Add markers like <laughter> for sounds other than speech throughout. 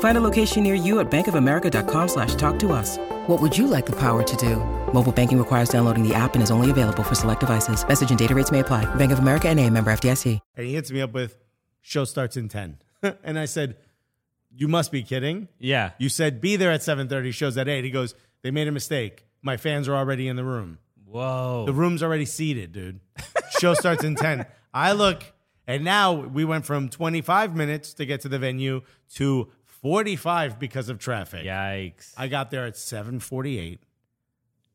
Find a location near you at bankofamerica.com slash talk to us. What would you like the power to do? Mobile banking requires downloading the app and is only available for select devices. Message and data rates may apply. Bank of America and a member FDIC. And he hits me up with, show starts in 10. <laughs> and I said, you must be kidding. Yeah. You said be there at 7.30, shows at 8. He goes, they made a mistake. My fans are already in the room. Whoa. The room's already seated, dude. Show starts in 10. <laughs> I look, and now we went from 25 minutes to get to the venue to 45 because of traffic. Yikes. I got there at 7:48.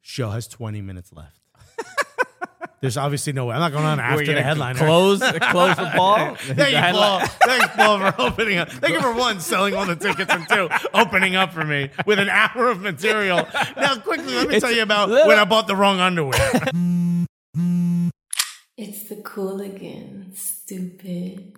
Show has 20 minutes left. <laughs> There's obviously no way. I'm not going on after We're the gonna headliner. Close, close the ball. <laughs> Thank you, Paul. Thanks, Paul, for opening up. Thank you for one, selling all the tickets, and two, opening up for me with an hour of material. Now, quickly, let me It's tell you about little- when I bought the wrong underwear. It's the Cooligans, stupid.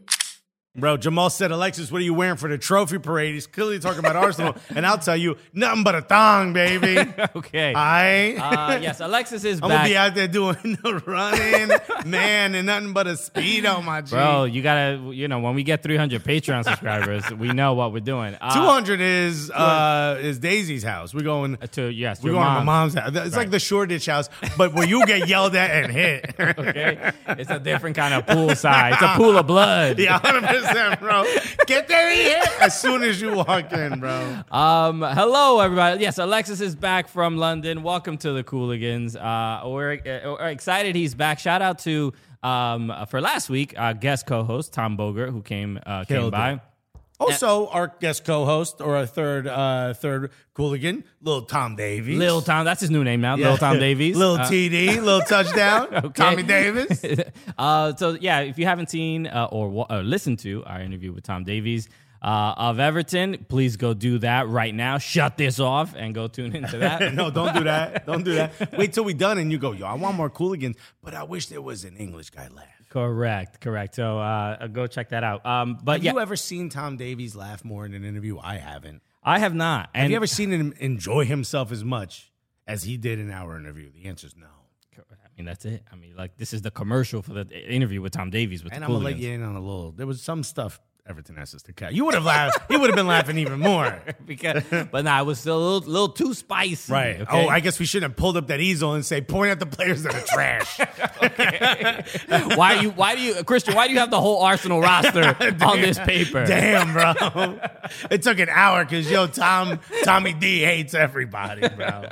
Bro, Jamal said, Alexis, what are you wearing for the trophy parade? He's clearly talking about Arsenal. <laughs> And I'll tell you, nothing but a thong, baby. <laughs> Okay. I. Uh, yes, Alexis is <laughs> I'm back. gonna be out there doing the running, man, and nothing but a speedo, my G. Bro, you gotta, you know, when we get 300 Patreon subscribers, we know what we're doing. Uh, 200 is uh is Daisy's house. We're going. To yes, We're going to my mom's house. It's like the Shoreditch house, but where you get yelled at and hit. Okay, it's a different kind of pool side. It's a pool of blood. yeah, 100%, bro. Get there and hit as soon as you walk in, bro. Um, hello, everybody. Yes, Alexis is back from London. Welcome to the Cooligans. Uh, we're, uh, we're excited he's back. Shout out to um for last week uh, guest co-host Tom Bogert who came uh, came by. it. Also, our guest co-host or our third uh third Cooligan, little Tom Davies. Lil Tom, that's his new name now. Lil Tom Davies. <laughs> Little Uh, TD, little <laughs> touchdown. Tommy Davies. <laughs> uh, so yeah, if you haven't seen uh, or, wa- or listened to our interview with Tom Davies uh, of Everton, please go do that right now. Shut this off and go tune into that. no, don't do that. Don't do that. Wait till we're done and you go, yo, I want more Cooligans, but I wish there was an English guy laugh. Correct, correct. So uh, go check that out. Um, but Have yeah, you ever seen Tom Davies laugh more in an interview? I haven't. I have not. And Have you ever seen him enjoy himself as much as he did in our interview? The answer is no. I mean, that's it. I mean, like this is the commercial for the interview with Tom Davies with And I'm gonna let you in on a little. There was some stuff Everton has us to cut. You would have laughed. he would have been laughing even more. <laughs> because, but nah, it was still a little, little too spicy. Right. okay? Oh, I guess we shouldn't have pulled up that easel and say, point at the players that are trash. <laughs> why you? Why do you, Christian? Why do you have the whole Arsenal roster <laughs> on this paper? Damn, bro. it took an hour because yo, Tom Tommy D hates everybody, bro.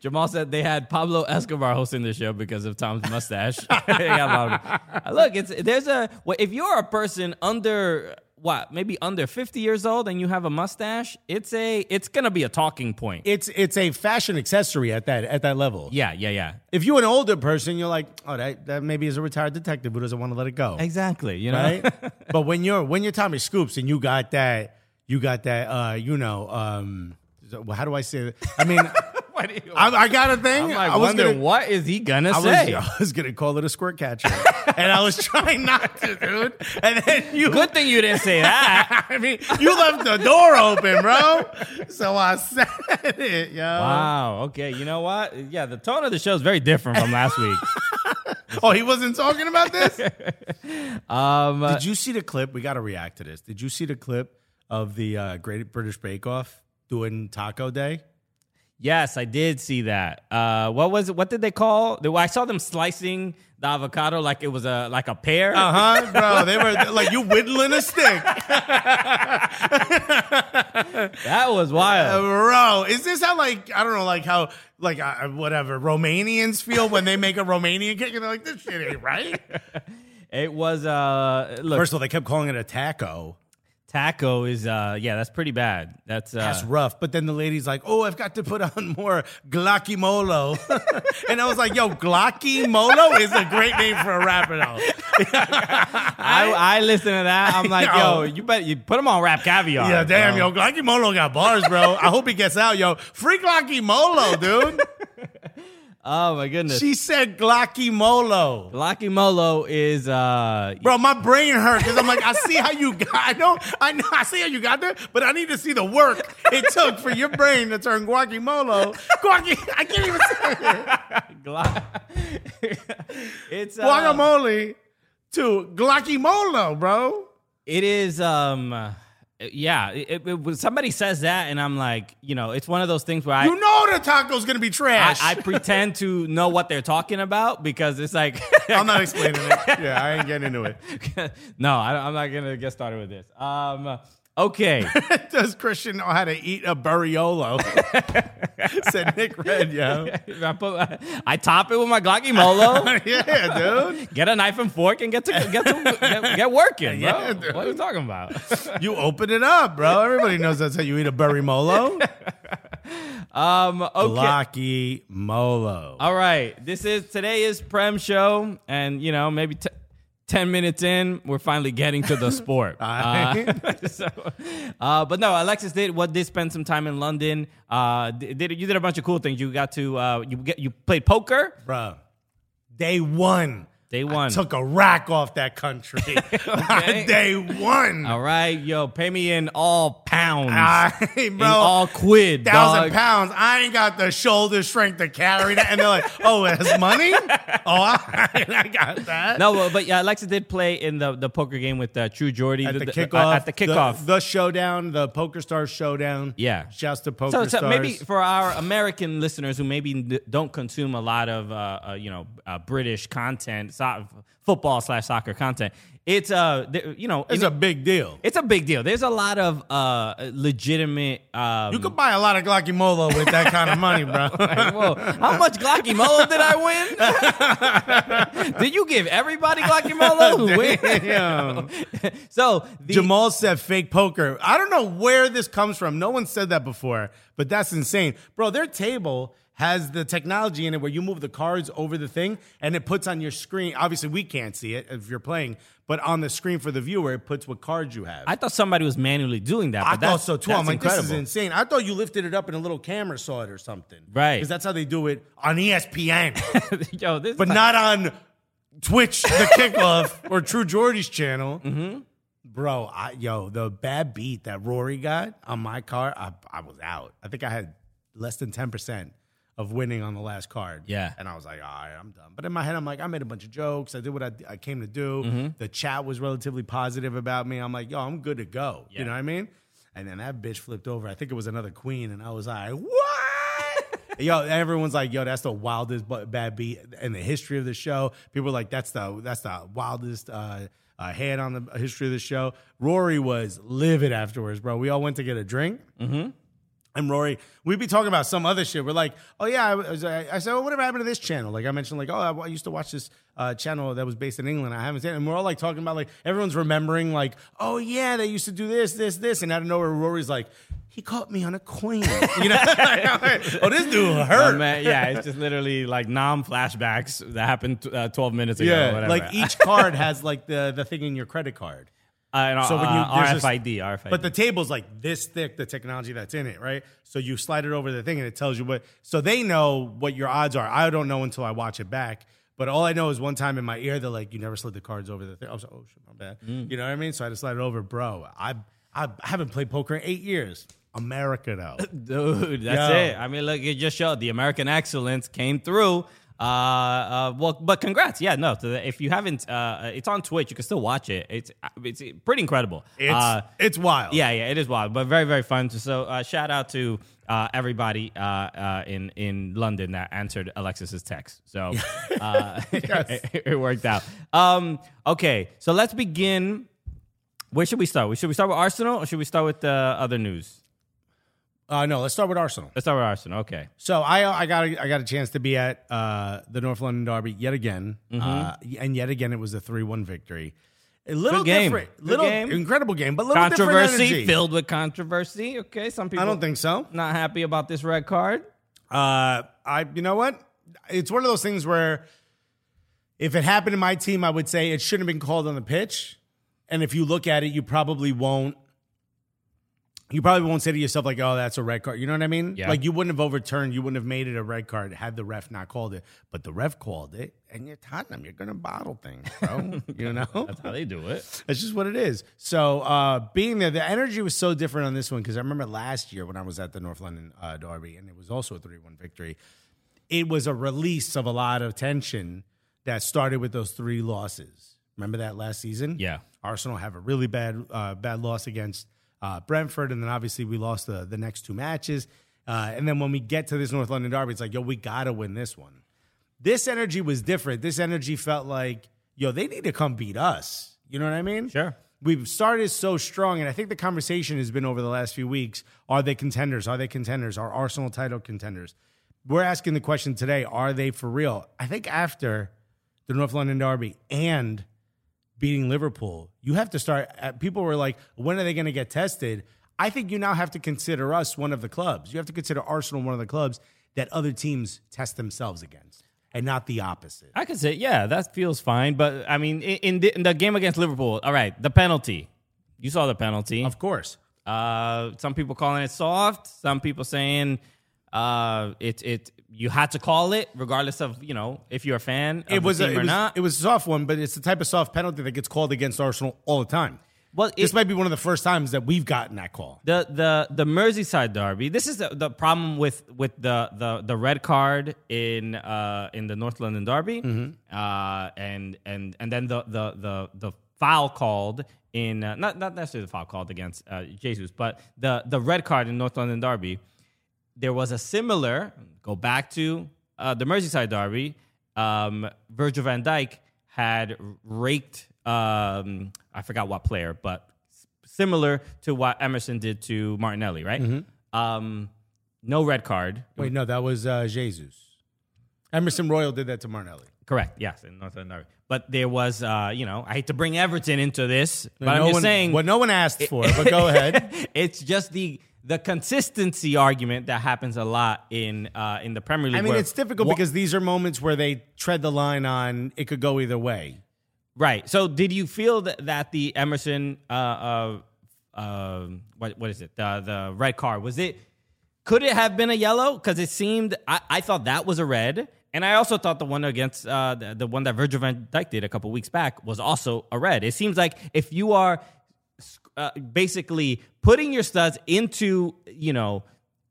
Jamal said they had Pablo Escobar hosting the show because of Tom's mustache. Yeah, Look, it's there's a well, if you're a person under what maybe under 50 years old and you have a mustache, it's a it's gonna be a talking point. It's it's a fashion accessory at that at that level. yeah, yeah, yeah. If you're an older person, you're like, oh, that, that maybe is a retired detective who doesn't want to let it go. Exactly. You know. Right? <laughs> but when you're when you're Tommy Scoops and you got that you got that uh, you know, um well, how do I say it? I mean Why do you- I, I got a thing. I'm like, I was wondering gonna, what is he gonna I was, say? <laughs> I was gonna call it a squirt catcher, and I was trying not to, dude. And then you, Good thing you didn't say that. <laughs> I mean, you left the door open, bro. So I said it, yo. wow. Okay. You know what? Yeah, the tone of the show is very different from last week. <laughs> Oh, he wasn't talking about this. Um, uh, Did you see the clip? We got to react to this. Did you see the clip of the uh, Great British Bake Off doing Taco Day? Yes, I did see that. Uh, what was it? What did they call? I saw them slicing the avocado like it was a like a pear. Uh huh, <laughs> bro. They were like you whittling a stick, That was Uh, wild. bro. Is this how like I don't know, like how like uh, whatever Romanians feel when they make a Romanian cake and they're like, this shit ain't right. <laughs> It was uh look First of all, they kept calling it a taco. Taco is uh yeah, that's pretty bad. That's uh That's rough. But then the lady's like, "Oh, I've got to put on more guacamole," <laughs> and I was like, "Yo, guacamole is a great name for a rapper, though." <laughs> I, I listen to that. I'm like, yo, Yo. you bet you put him on rap caviar. Yeah, damn, bro. yo, guacamole got bars, bro. I hope he gets out, yo. Free guacamole, dude. <laughs> Oh my goodness. She said guacamole. Lucky Molo is uh Bro, my brain hurt because I'm like, I see how you got. I know, I know, I see how you got there, but I need to see the work it took for your brain to turn guacamole. Guaci, I can't even say it. <laughs> Gla- <laughs> it's uh, Guacamole to guacamole, bro. it is um yeah, it, it, when somebody says that and I'm like, you know, it's one of those things where I You know the taco's gonna be trash. I, I pretend to know what they're talking about because it's like <laughs> I'm not explaining it. Yeah, I ain't getting into it. <laughs> no, I, I'm not gonna get started with this. Um, okay, <laughs> Does Christian know how to eat a burriolo? <laughs> Said Nick Red, yo. I, put, I top it with my Glocky Molo. <laughs> Yeah, dude. Get a knife and fork and get to get to get, get working, bro. Yeah, dude. what are you talking about? You open it up, bro. Everybody knows that's how you eat a burrimolo. Um, okay. Glocky Molo. All right. This is today is Prem show, and you know maybe t- ten minutes in, we're finally getting to the sport. <laughs> uh, <laughs> so, uh, but no, Alexis did what did spend some time in London. Uh, did you did a bunch of cool things? You got to uh, you get you played poker. Bro, day one. Day one. Took a rack off that country. <laughs> <laughs> day one. All right, yo, pay me in all pounds, Aight, in all quid, thousand dog. pounds. I ain't got the shoulder strength to carry that. And they're like, <laughs> oh, that's money? oh, I, I got that. No, but, yeah, Alexa did play in the, the poker game with uh, True Geordie At the uh, kickoff. at the kickoff. The, the showdown, the Poker Stars showdown. Yeah. Shouts to Poker so, so Stars. maybe for our American listeners who maybe don't consume a lot of uh, uh, you know uh, British content, so- football slash soccer content, it's uh th- you know it's a big deal. it's a big deal. There's a lot of uh legitimate. Um, You could buy a lot of Glocky Molo with that kind of money, bro. <laughs> Whoa, how much Glocky Molo did I win? <laughs> did you give everybody Glocky Molo? <laughs> Damn. so the, Jamal said fake poker. I don't know where this comes from. No one said that before, but that's insane. Bro, their table has the technology in it where you move the cards over the thing and it puts on your screen. Obviously, we can't see it if you're playing, but on the screen for the viewer, it puts what cards you have. I thought somebody was manually doing that. I but thought so too. I'm like, incredible. this is insane. I thought you lifted it up and a little camera saw it or something. Right. Because that's how they do it on ESPN, <laughs> Yo, this but not on Twitch, the kickoff, <laughs> or True Geordie's channel. Mm-hmm. Bro, I, yo, the bad beat that Rory got on my card, I, I was out. I think I had less than 10% of winning on the last card. Yeah. And I was like, all right, I'm done. But in my head, I'm like, I made a bunch of jokes. I did what I, I came to do. Mm-hmm. The chat was relatively positive about me. I'm like, yo, I'm good to go. Yeah. You know what I mean? And then that bitch flipped over. I think it was another queen. And I was like, what? <laughs> yo, everyone's like, yo, that's the wildest bad beat in the history of the show. People were like, that's the that's the wildest uh, uh, head on the history of the show. Rory was livid afterwards, bro. We all went to get a drink. Mm-hmm. And Rory, we'd be talking about some other shit. We're like, oh yeah, I, was, I I said, well, whatever happened to this channel? Like I mentioned, like, oh, I, I used to watch this uh, channel that was based in England. I haven't seen it. And we're all like talking about like everyone's remembering, like, oh yeah, they used to do this, this, this. And out of nowhere, Rory's like, he caught me on a coin. <laughs> You know? <laughs> oh, this dude hurt. man, yeah, it's just literally like non flashbacks that happened uh, 12 minutes ago. Yeah, whatever. like each card has like the the thing in your credit card. Uh, So when you uh, there's this- RFID, RFID. But the table's like this thick, the technology that's in it, right? So you slide it over the thing and it tells you what. So they know what your odds are. I don't know until I watch it back. But all I know is one time in my ear, they're like, "You never slid the cards over the thing." I was like, "Oh shit, my bad." Mm. You know what I mean? So I just to slide it over, bro. I I haven't played poker in eight years. America though. <laughs> Dude, that's Yo. it. I mean, look, it just showed the American excellence came through. Uh, uh, well, but congrats, yeah, no. If you haven't, uh, it's on Twitch. You can still watch it. It's it's pretty incredible. It's uh, it's wild. Yeah, yeah, it is wild, but very, very fun. So, uh, shout out to uh, everybody uh, uh, in in London that answered Alexis's text. So, <laughs> uh, <laughs> it, it worked out. Um, okay, so let's begin. Where should we start? We should we start with Arsenal or should we start with uh, other news? Uh, no, let's start with Arsenal. Let's start with Arsenal. Okay. So I I got a, I got a chance to be at uh, the North London Derby yet again, uh, and yet again it was a three one victory. A little Good game. different, Good little game. incredible game, but little different Controversy energy. filled with controversy. Okay, some people I don't think so. not happy about this red card. Uh, I, you know what? It's one of those things where if it happened to my team, I would say it shouldn't have been called on the pitch. And if you look at it, you probably won't. You probably won't say to yourself like, "Oh, that's a red card." You know what I mean? Yeah. Like you wouldn't have overturned, you wouldn't have made it a red card had the ref not called it. But the ref called it, and you're Tottenham. You're gonna bottle things, bro. <laughs> you know? That's how they do it. That's just what it is. So uh, being there, the energy was so different on this one because I remember last year when I was at the North London uh, Derby, and it was also a three-one victory. It was a release of a lot of tension that started with those three losses. Remember that last season? Yeah. Arsenal have a really bad uh, bad loss against uh, Brentford, and then obviously we lost the the next two matches. Uh, and then when we get to this North London Derby, it's like, yo, we gotta win this one. This energy was different. This energy felt like, yo, they need to come beat us. You know what I mean? Sure. We've started so strong, and I think the conversation has been over the last few weeks: Are they contenders? Are they contenders? Are Arsenal title contenders? We're asking the question today: Are they for real? I think after the North London Derby and beating Liverpool, you have to start. uh, People were like, when are they going to get tested? I think you now have to consider us one of the clubs. You have to consider Arsenal one of the clubs that other teams test themselves against, and not the opposite. I could say, yeah, that feels fine. But I mean, in, in, the, in the game against Liverpool, all right, the penalty. You saw the penalty. Of course. Uh, some people calling it soft. Some people saying uh, it it you had to call it regardless of you know if you're a fan of It was, the a, it, or was not. it was a soft one, but it's the type of soft penalty that gets called against Arsenal all the time. Well, this it- might be one of the first times that we've gotten that call. the the the Merseyside derby. This is the, the problem with with the the the red card in uh in the North London derby, Mm-hmm. uh and and and then the the the the foul called in uh, not not necessarily the foul called against uh, Jesus, but the the red card in North London derby. There was a similar. Go back to uh, the Merseyside derby. Um, Virgil Van Dijk had raked. Um, I forgot what player, but similar to what Emerson did to Martinelli, right? Mm-hmm. Um, no red card. Wait, no, that was uh, Jesus. Emerson Royal did that to Martinelli. Correct. Yes, in North London. But there was, uh, you know, I hate to bring Everton into this, but I'm just one, saying what no one asked for, but go ahead. <laughs> it's just the the consistency argument that happens a lot in uh, in the Premier League. I mean, it's difficult Wha- because these are moments where they tread the line on it could go either way. Right. So, did you feel that, that the Emerson, uh, uh, uh, what what is it? The the red card was it? Could it have been a yellow? Because it seemed I, I thought that was a red, and I also thought the one against uh, the, the one that Virgil Van Dijk did a couple weeks back was also a red. It seems like if you are uh, basically putting your studs into you know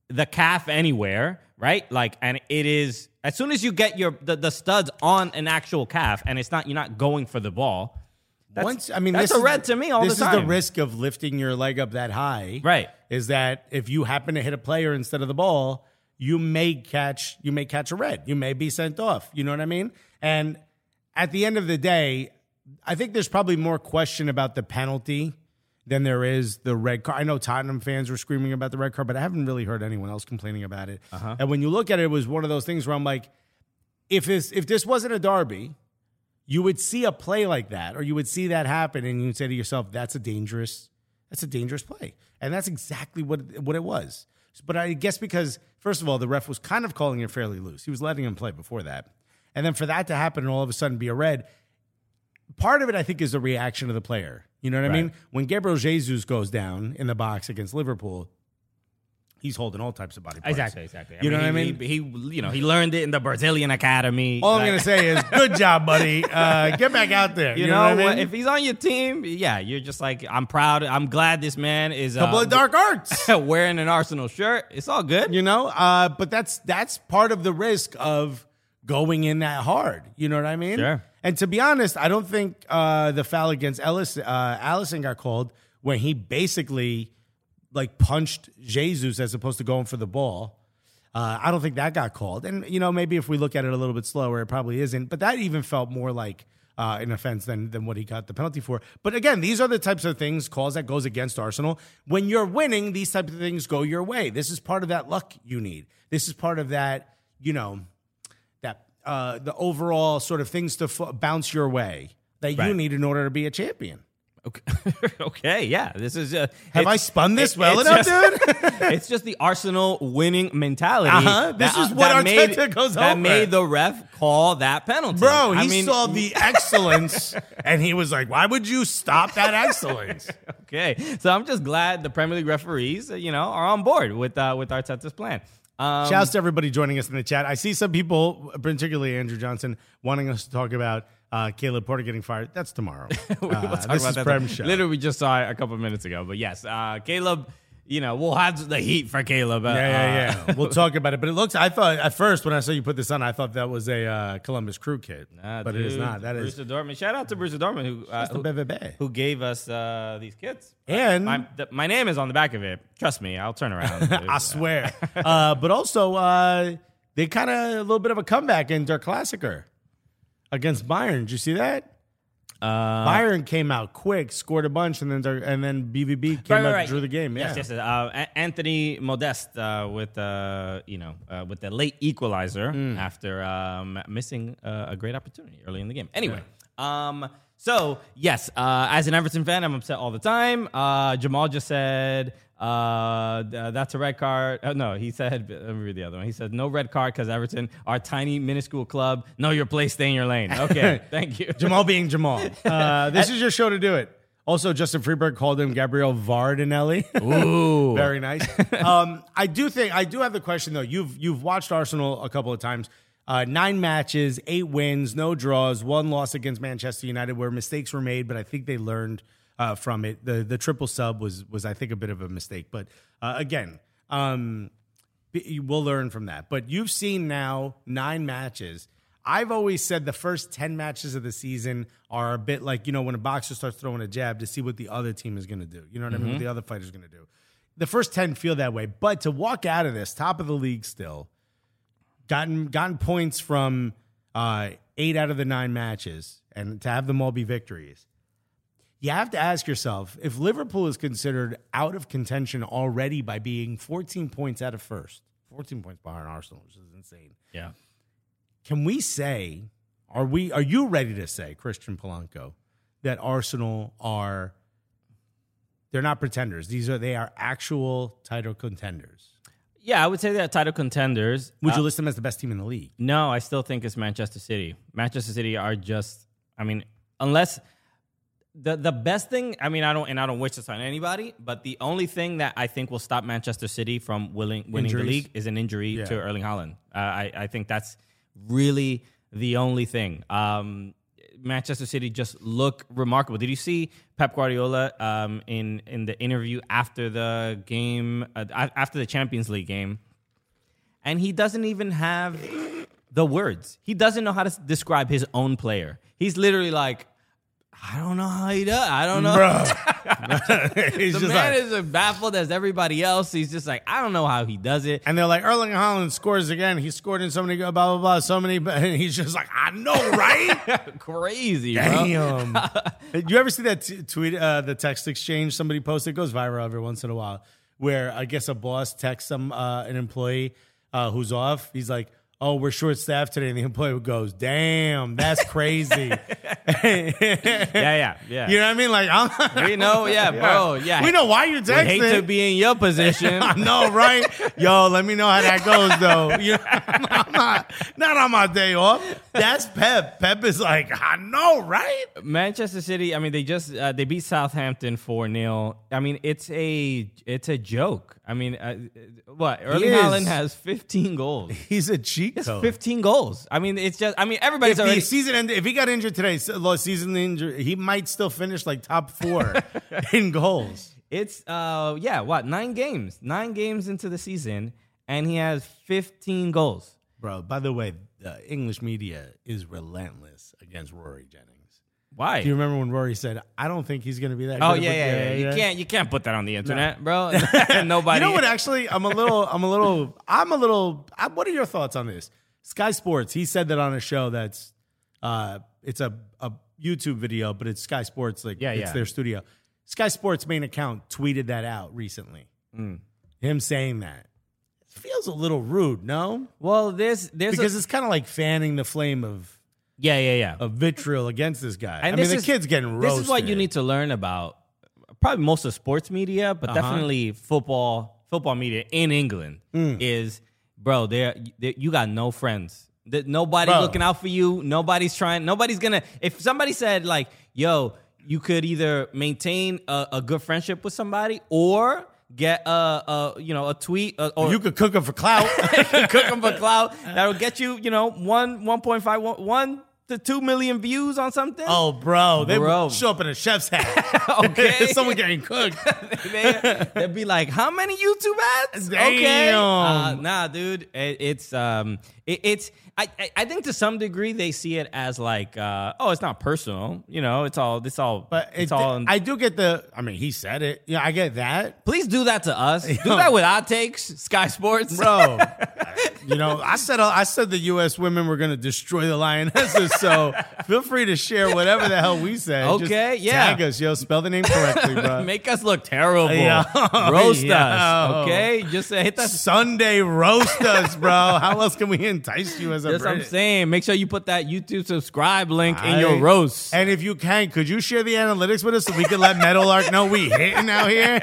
the calf anywhere, right? Like, and it is as soon as you get your the, the studs on an actual calf, and it's not you're not going for the ball. That's, Once I mean, that's a is- red to me all this the time. This is the risk of lifting your leg up that high, Right. Is that if you happen to hit a player instead of the ball, you may catch you may catch a red. You may be sent off. You know what I mean? And at the end of the day, I think there's probably more question about the penalty than there is the red card. I know Tottenham fans were screaming about the red card, but I haven't really heard anyone else complaining about it. Uh-huh. And when you look at it, it was one of those things where I'm like, if this if this wasn't a derby, you would see a play like that, or you would see that happen, and you'd say to yourself, "That's a dangerous, that's a dangerous play," and that's exactly what what it was. But I guess because first of all, the ref was kind of calling it fairly loose; he was letting him play before that, and then for that to happen and all of a sudden be a red, part of it I think is the reaction of the player. You know what I mean? When Gabriel Jesus goes down in the box against Liverpool, he's holding all types of body parts. exactly, exactly. You know what I mean? He, he, you know, he learned it in the Brazilian academy. All I'm gonna say is, <laughs> good job, buddy. Uh, get back out there. You, You, know, what I mean? if he's on your team, yeah, you're just like, I'm proud. I'm glad this man is couple uh, of dark arts. <laughs> wearing an Arsenal shirt. It's all good. you know uh, but that's that's part of the risk of going in that hard you know what i mean Sure. and to be honest i don't think uh, the foul against ellis uh, alisson got called when he basically like punched jesus as opposed to going for the ball uh, i don't think that got called and you know maybe if we look at it a little bit slower it probably isn't but that even felt more like uh, an offense than than what he got the penalty for. But again, these are the types of things calls that goes against Arsenal. When you're winning, these types of things go your way. This is part of that luck you need. This is part of that, you know, uh, the overall sort of things to f- bounce your way. that you need in order to be a champion. Okay, <laughs> okay, yeah. This is uh, Have I spun this it- well enough, just- dude? <laughs> it's just the Arsenal winning mentality. Uh-huh. This that- is what that Arteta made, goes That over. made the ref call that penalty, Bro, I he mean, saw <laughs> the excellence and he was like, why would you stop that excellence? Okay, so I'm just glad the Premier League referees, uh, you know, are on board with uh, with Arteta's plan. Um, Shouts to everybody joining us in the chat. I see some people, particularly Andrew Johnson, wanting us to talk about uh, Caleb Porter getting fired. That's tomorrow. <laughs> we'll Uh, talk this about is that. Prem show. Literally, we just saw it a couple minutes ago. But yes, uh, Caleb, you know, we'll have the heat for Caleb. Uh, Yeah, yeah, yeah. we'll talk about it. But it looks, I thought at first when I saw you put this on, I thought that was a uh, Columbus Crew kit. Nah, but it is not. That is Bruce Dortmund. Shout out to Bruce Dortmund who uh, who, who gave us uh, these kits. And My, the, my name is on the back of it. Trust me, I'll turn around. <laughs> I swear. uh, but also, uh, they kind of a little bit of a comeback in their Klassiker against Bayern. Did you see that? Uh, Bayern came out quick, scored a bunch, and then and then BVB came out, drew the game. Yeah. Yes, yes. Uh, Anthony Modeste uh, with uh, you know uh, with the late equalizer Mm. after um, missing uh, a great opportunity early in the game. Anyway, um, so yes, uh, as an Everton fan, I'm upset all the time. Uh, Jamal just said. Uh, that's a red card. Uh, no, he said. <laughs> Let me read the other one. He said no red card because Everton are a tiny, minuscule club. Know your place, stay in your lane. <laughs> Okay, thank you. <laughs> Jamal being Jamal. Uh, this is your show to do it. Also, Justin Freeberg called him Gabriel Vardinelli. Ooh, Very nice. Um, I do think I do have the question though. You've you've watched Arsenal a couple of times. Uh, nine matches, eight wins, no draws, one loss against Manchester United where mistakes were made, but I think they learned uh, from it. The the triple sub was was I think a bit of a mistake, but uh, again, um, we'll learn from that. But you've seen now nine matches. I've always said the first 10 matches of the season are a bit like, you know, when a boxer starts throwing a jab to see what the other team is going to do. You know what I mean? What the other fighter's going to do. The first 10 feel that way. But to walk out of this, top of the league still, gotten gotten points from uh, eight out of the nine matches, and to have them all be victories. You have to ask yourself if Liverpool is considered out of contention already by being 14 points out of first, 14 points behind Arsenal, which is insane. yeah. Can we say, are we are you ready to say, Christian Polanco, that Arsenal are they're not pretenders. These are they are actual title contenders. Yeah, I would say they're title contenders. Would Uh, you list them as the best team in the league? No, I still think it's Manchester City. Manchester City are just, I mean, unless the the best thing, I mean, I don't and I don't wish this on anybody, but the only thing that I think will stop Manchester City from willing, winning Injuries? the league is an injury Yeah. to Erling Haaland. Uh, I I think that's really the only thing. Um, Manchester City just look remarkable. Did you see Pep Guardiola um, in in the interview after the game, uh, after the Champions League game? and he doesn't even have the words. He doesn't know how to describe his own player. He's literally like, I don't know how he does. I don't know. <laughs> The man like- is as baffled as everybody else. He's just like, I don't know how he does it. and they're like, Erling Haaland scores again. He scored in so many, blah, blah, blah, so many. And <laughs> he's just like, I know, right? <laughs> Crazy, bro. Damn. Did you ever see that t- tweet, uh, the text exchange somebody posted? It goes viral every once in a while, where I guess a boss texts some uh, an employee uh, who's off. He's like, "Oh, we're short staffed today," and the employee goes, "Damn, that's crazy." <laughs> Yeah, yeah, yeah. You know what I mean? Like, I'm, <laughs> we know, yeah, bro. Yeah. we know why you're Would texting. hate to be in your position. <laughs> I know, right? Yo, let me know how that goes, though. You know, I'm not, not on my day off. That's Pep. Pep is like, I know, right? Manchester City. I mean, they just uh, they beat Southampton four 0 I mean, it's a it's a joke. I mean, uh, what Erling is. Haaland has 15 goals. <laughs> He's a cheat code. 15 goals. I mean, it's just. I mean, everybody's if already. the season ended, if he got injured today, lost season injury, he might still finish like top four <laughs> in goals. It's uh yeah, what nine games, nine games into the season, and he has 15 goals. Bro, by the way, the English media is relentless against Rory Jennings. Why? Do you remember when Rory said, "I don't think he's going to be that"? oh good yeah, with- yeah, yeah, You can't you can't put that on the internet, bro. <laughs> <laughs> Nobody. you know what? Actually, I'm a little, I'm a little, I'm a little. I, what are your thoughts on this? Sky Sports. He said that on a show that's, uh, it's a a YouTube video, but it's Sky Sports. Like, Yeah, it's yeah. their studio. Sky Sports main account tweeted that out recently. Mm. Him saying that it feels a little rude, no? Well, there's there's a- Because it's kind of like fanning the flame of Yeah, yeah, yeah. of vitriol against this guy. I And mean, this the is- kid's getting roasted. This is what you need to learn about probably most of sports media, but Uh-huh. definitely football football media in England Mm. is bro, there you got no friends. That nobody's Bro. looking out for you. Nobody's trying. Nobody's gonna. If somebody said like, "Yo, you could either maintain a, a good friendship with somebody or get a, a you know a tweet uh, or You could cook him for clout. <laughs> cook them for clout that'll get you you know one one point five one one to two million views on something. oh, bro, they Bro. show up in a chef's hat. <laughs> <laughs> Okay. someone getting cooked. they, would be like, "How many YouTube ads?" Okay, Uh, nah, dude, it, it's um, it, it's. I, I I think to some degree they see it as like, uh, oh, it's not personal. You know, it's all it's all, But it's it, all. I do get the. I mean, he said it. Yeah, I get that, Please do that to us. <laughs> Do that with our takes, Sky Sports, bro. <laughs> you know, I said I said the U.S. women were going to destroy the lionesses. So feel free to share whatever the hell we said. Just Okay, yeah. Tag us, yo. Spell the name correctly, bro. <laughs> Make us look terrible. Yo, Roast yo. us, okay? Just hit that. Sunday roast us, bro. How else can we entice you as That's what I'm saying. Make sure you put that YouTube subscribe link in your roast. And if you can, could you share the analytics with us so we can let Meadowlark know we hitting out here?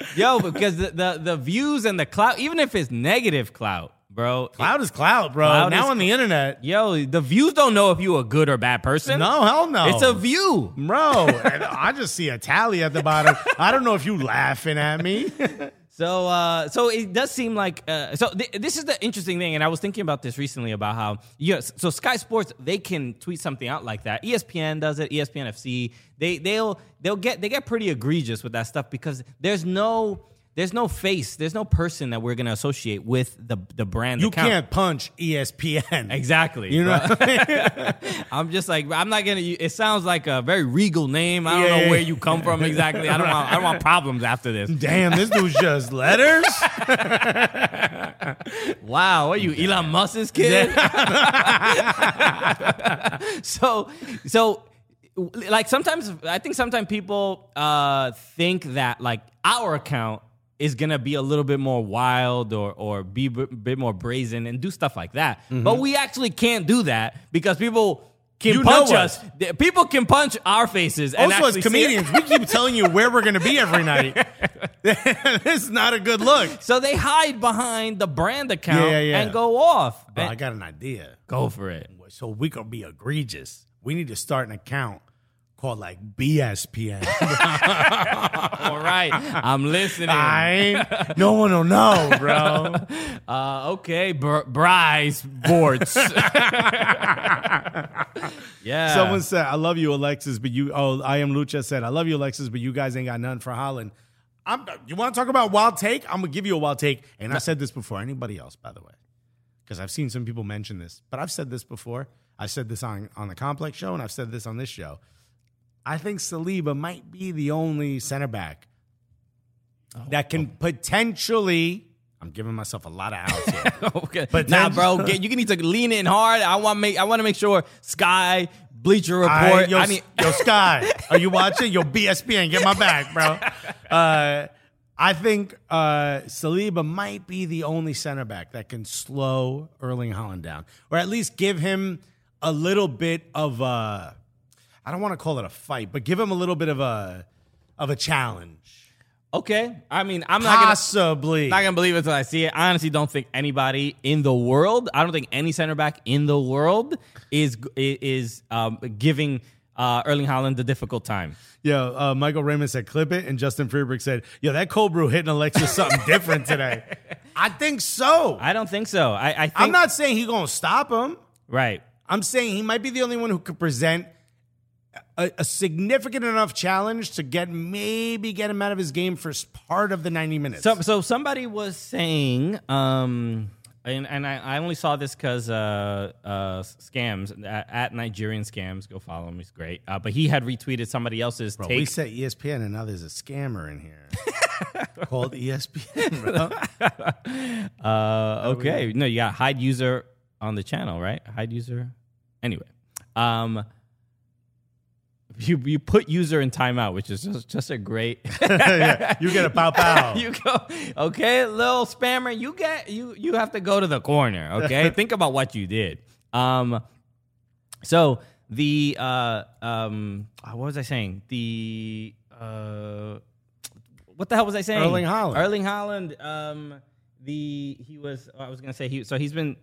<laughs> Yo, because the, the the views and the clout, even if it's negative clout, bro. Cloud is cloud, bro. Cloud now on the internet. Yo, the views don't know if you a good or bad person. No, hell no. It's a view. Bro, and I just see a tally at the bottom. I don't know if you laughing at me. <laughs> So, uh, so it does seem like uh, so. Th- this is the interesting thing, and I was thinking about this recently about how yes, so Sky Sports they can tweet something out like that. ESPN does it. ESPN FC they they'll they'll get they get pretty egregious with that stuff because there's no there's no face, there's no person that we're gonna associate with the the brand. You account. can't punch ESPN. Exactly. You know. <laughs> I'm just like I'm not gonna. It sounds like a very regal name. I don't Yeah. know where you come from exactly. I don't want. I don't want problems after this. Damn, this dude's just letters. <laughs> Wow, what are you, Elon Musk's kid? <laughs> so, so, like sometimes I think sometimes people uh, think that like our account is gonna be a little bit more wild or or be a bit more brazen and do stuff like that, but we actually can't do that because people. Can Mm-hmm. You punch us. us. People can punch our faces. And Also, as actually see it. comedians, we keep telling you where we're to be every night. <laughs> <laughs> this is not a good look. so they hide behind the brand account Yeah, yeah, yeah. and go off. Bro, And- I got an idea. go for it. So we gonna be egregious. We need to start an account called like BSPN. <laughs> All right, I'm listening. I ain't, no one will know, bro. <laughs> Uh, okay, Br- Bryce Bortz. <laughs> yeah. Someone said, "I love you, Alexis," but you. Oh, I am Lucha said, "I love you, Alexis," but you guys ain't got none for Haaland. I'm. You want to talk about wild take? I'm gonna give you a wild take, and I said this before. Anybody else, by the way, because I've seen some people mention this, but I've said this before. I said this on on the Complex show, and I've said this on this show. I think Saliba might be the only center back that can potentially. I'm giving myself a lot of outs here. <laughs> okay. But nah, bro, get, you need to lean in hard. I want make. I want to make sure Sky Bleacher Report. I, yo, I mean, yo, <laughs> Sky, are you watching? Yo, BSPN, get my back, bro. <laughs> Uh, I think uh, Saliba might be the only center back that can slow Erling Haaland down, or at least give him a little bit of a. I don't want to call it a fight, but give him a little bit of a of a challenge. okay. I mean, I'm not gonna. Possibly. Not gonna believe it until I see it. I honestly don't think anybody in the world. I don't think any center back in the world is is um, giving uh, Erling Haaland the difficult time. Yeah, uh, Michael Raymond said, clip it. And Justin Freeberg said, yo, that cold brew hitting Alexis something different today. <laughs> I think so. I don't think so. I, I think I'm not saying he's going to stop him. right. I'm saying he might be the only one who could present a, a significant enough challenge to get maybe get him out of his game for part of the 90 minutes. So, so somebody was saying, um, and, and I, I only saw this because uh, uh, scams at, at Nigerian scams. Go follow him; he's great. Uh, but he had retweeted somebody else's Bro, take. we said ESPN and now there's a scammer in here <laughs> called ESPN, <laughs> bro. Uh, okay, no, you got hide user on the channel, right? Hide user. Anyway, um, you you put user in timeout, which is just, just a great. <laughs> Yeah, you get a pow pow. <laughs> you go okay, little spammer. You get you you have to go to the corner. Okay, <laughs> think about what you did. Um, so the uh, um, uh, what was I saying? The uh, what the hell was I saying? Erling Haaland. Erling Haaland. Um, the he was. I was gonna say he. So he's been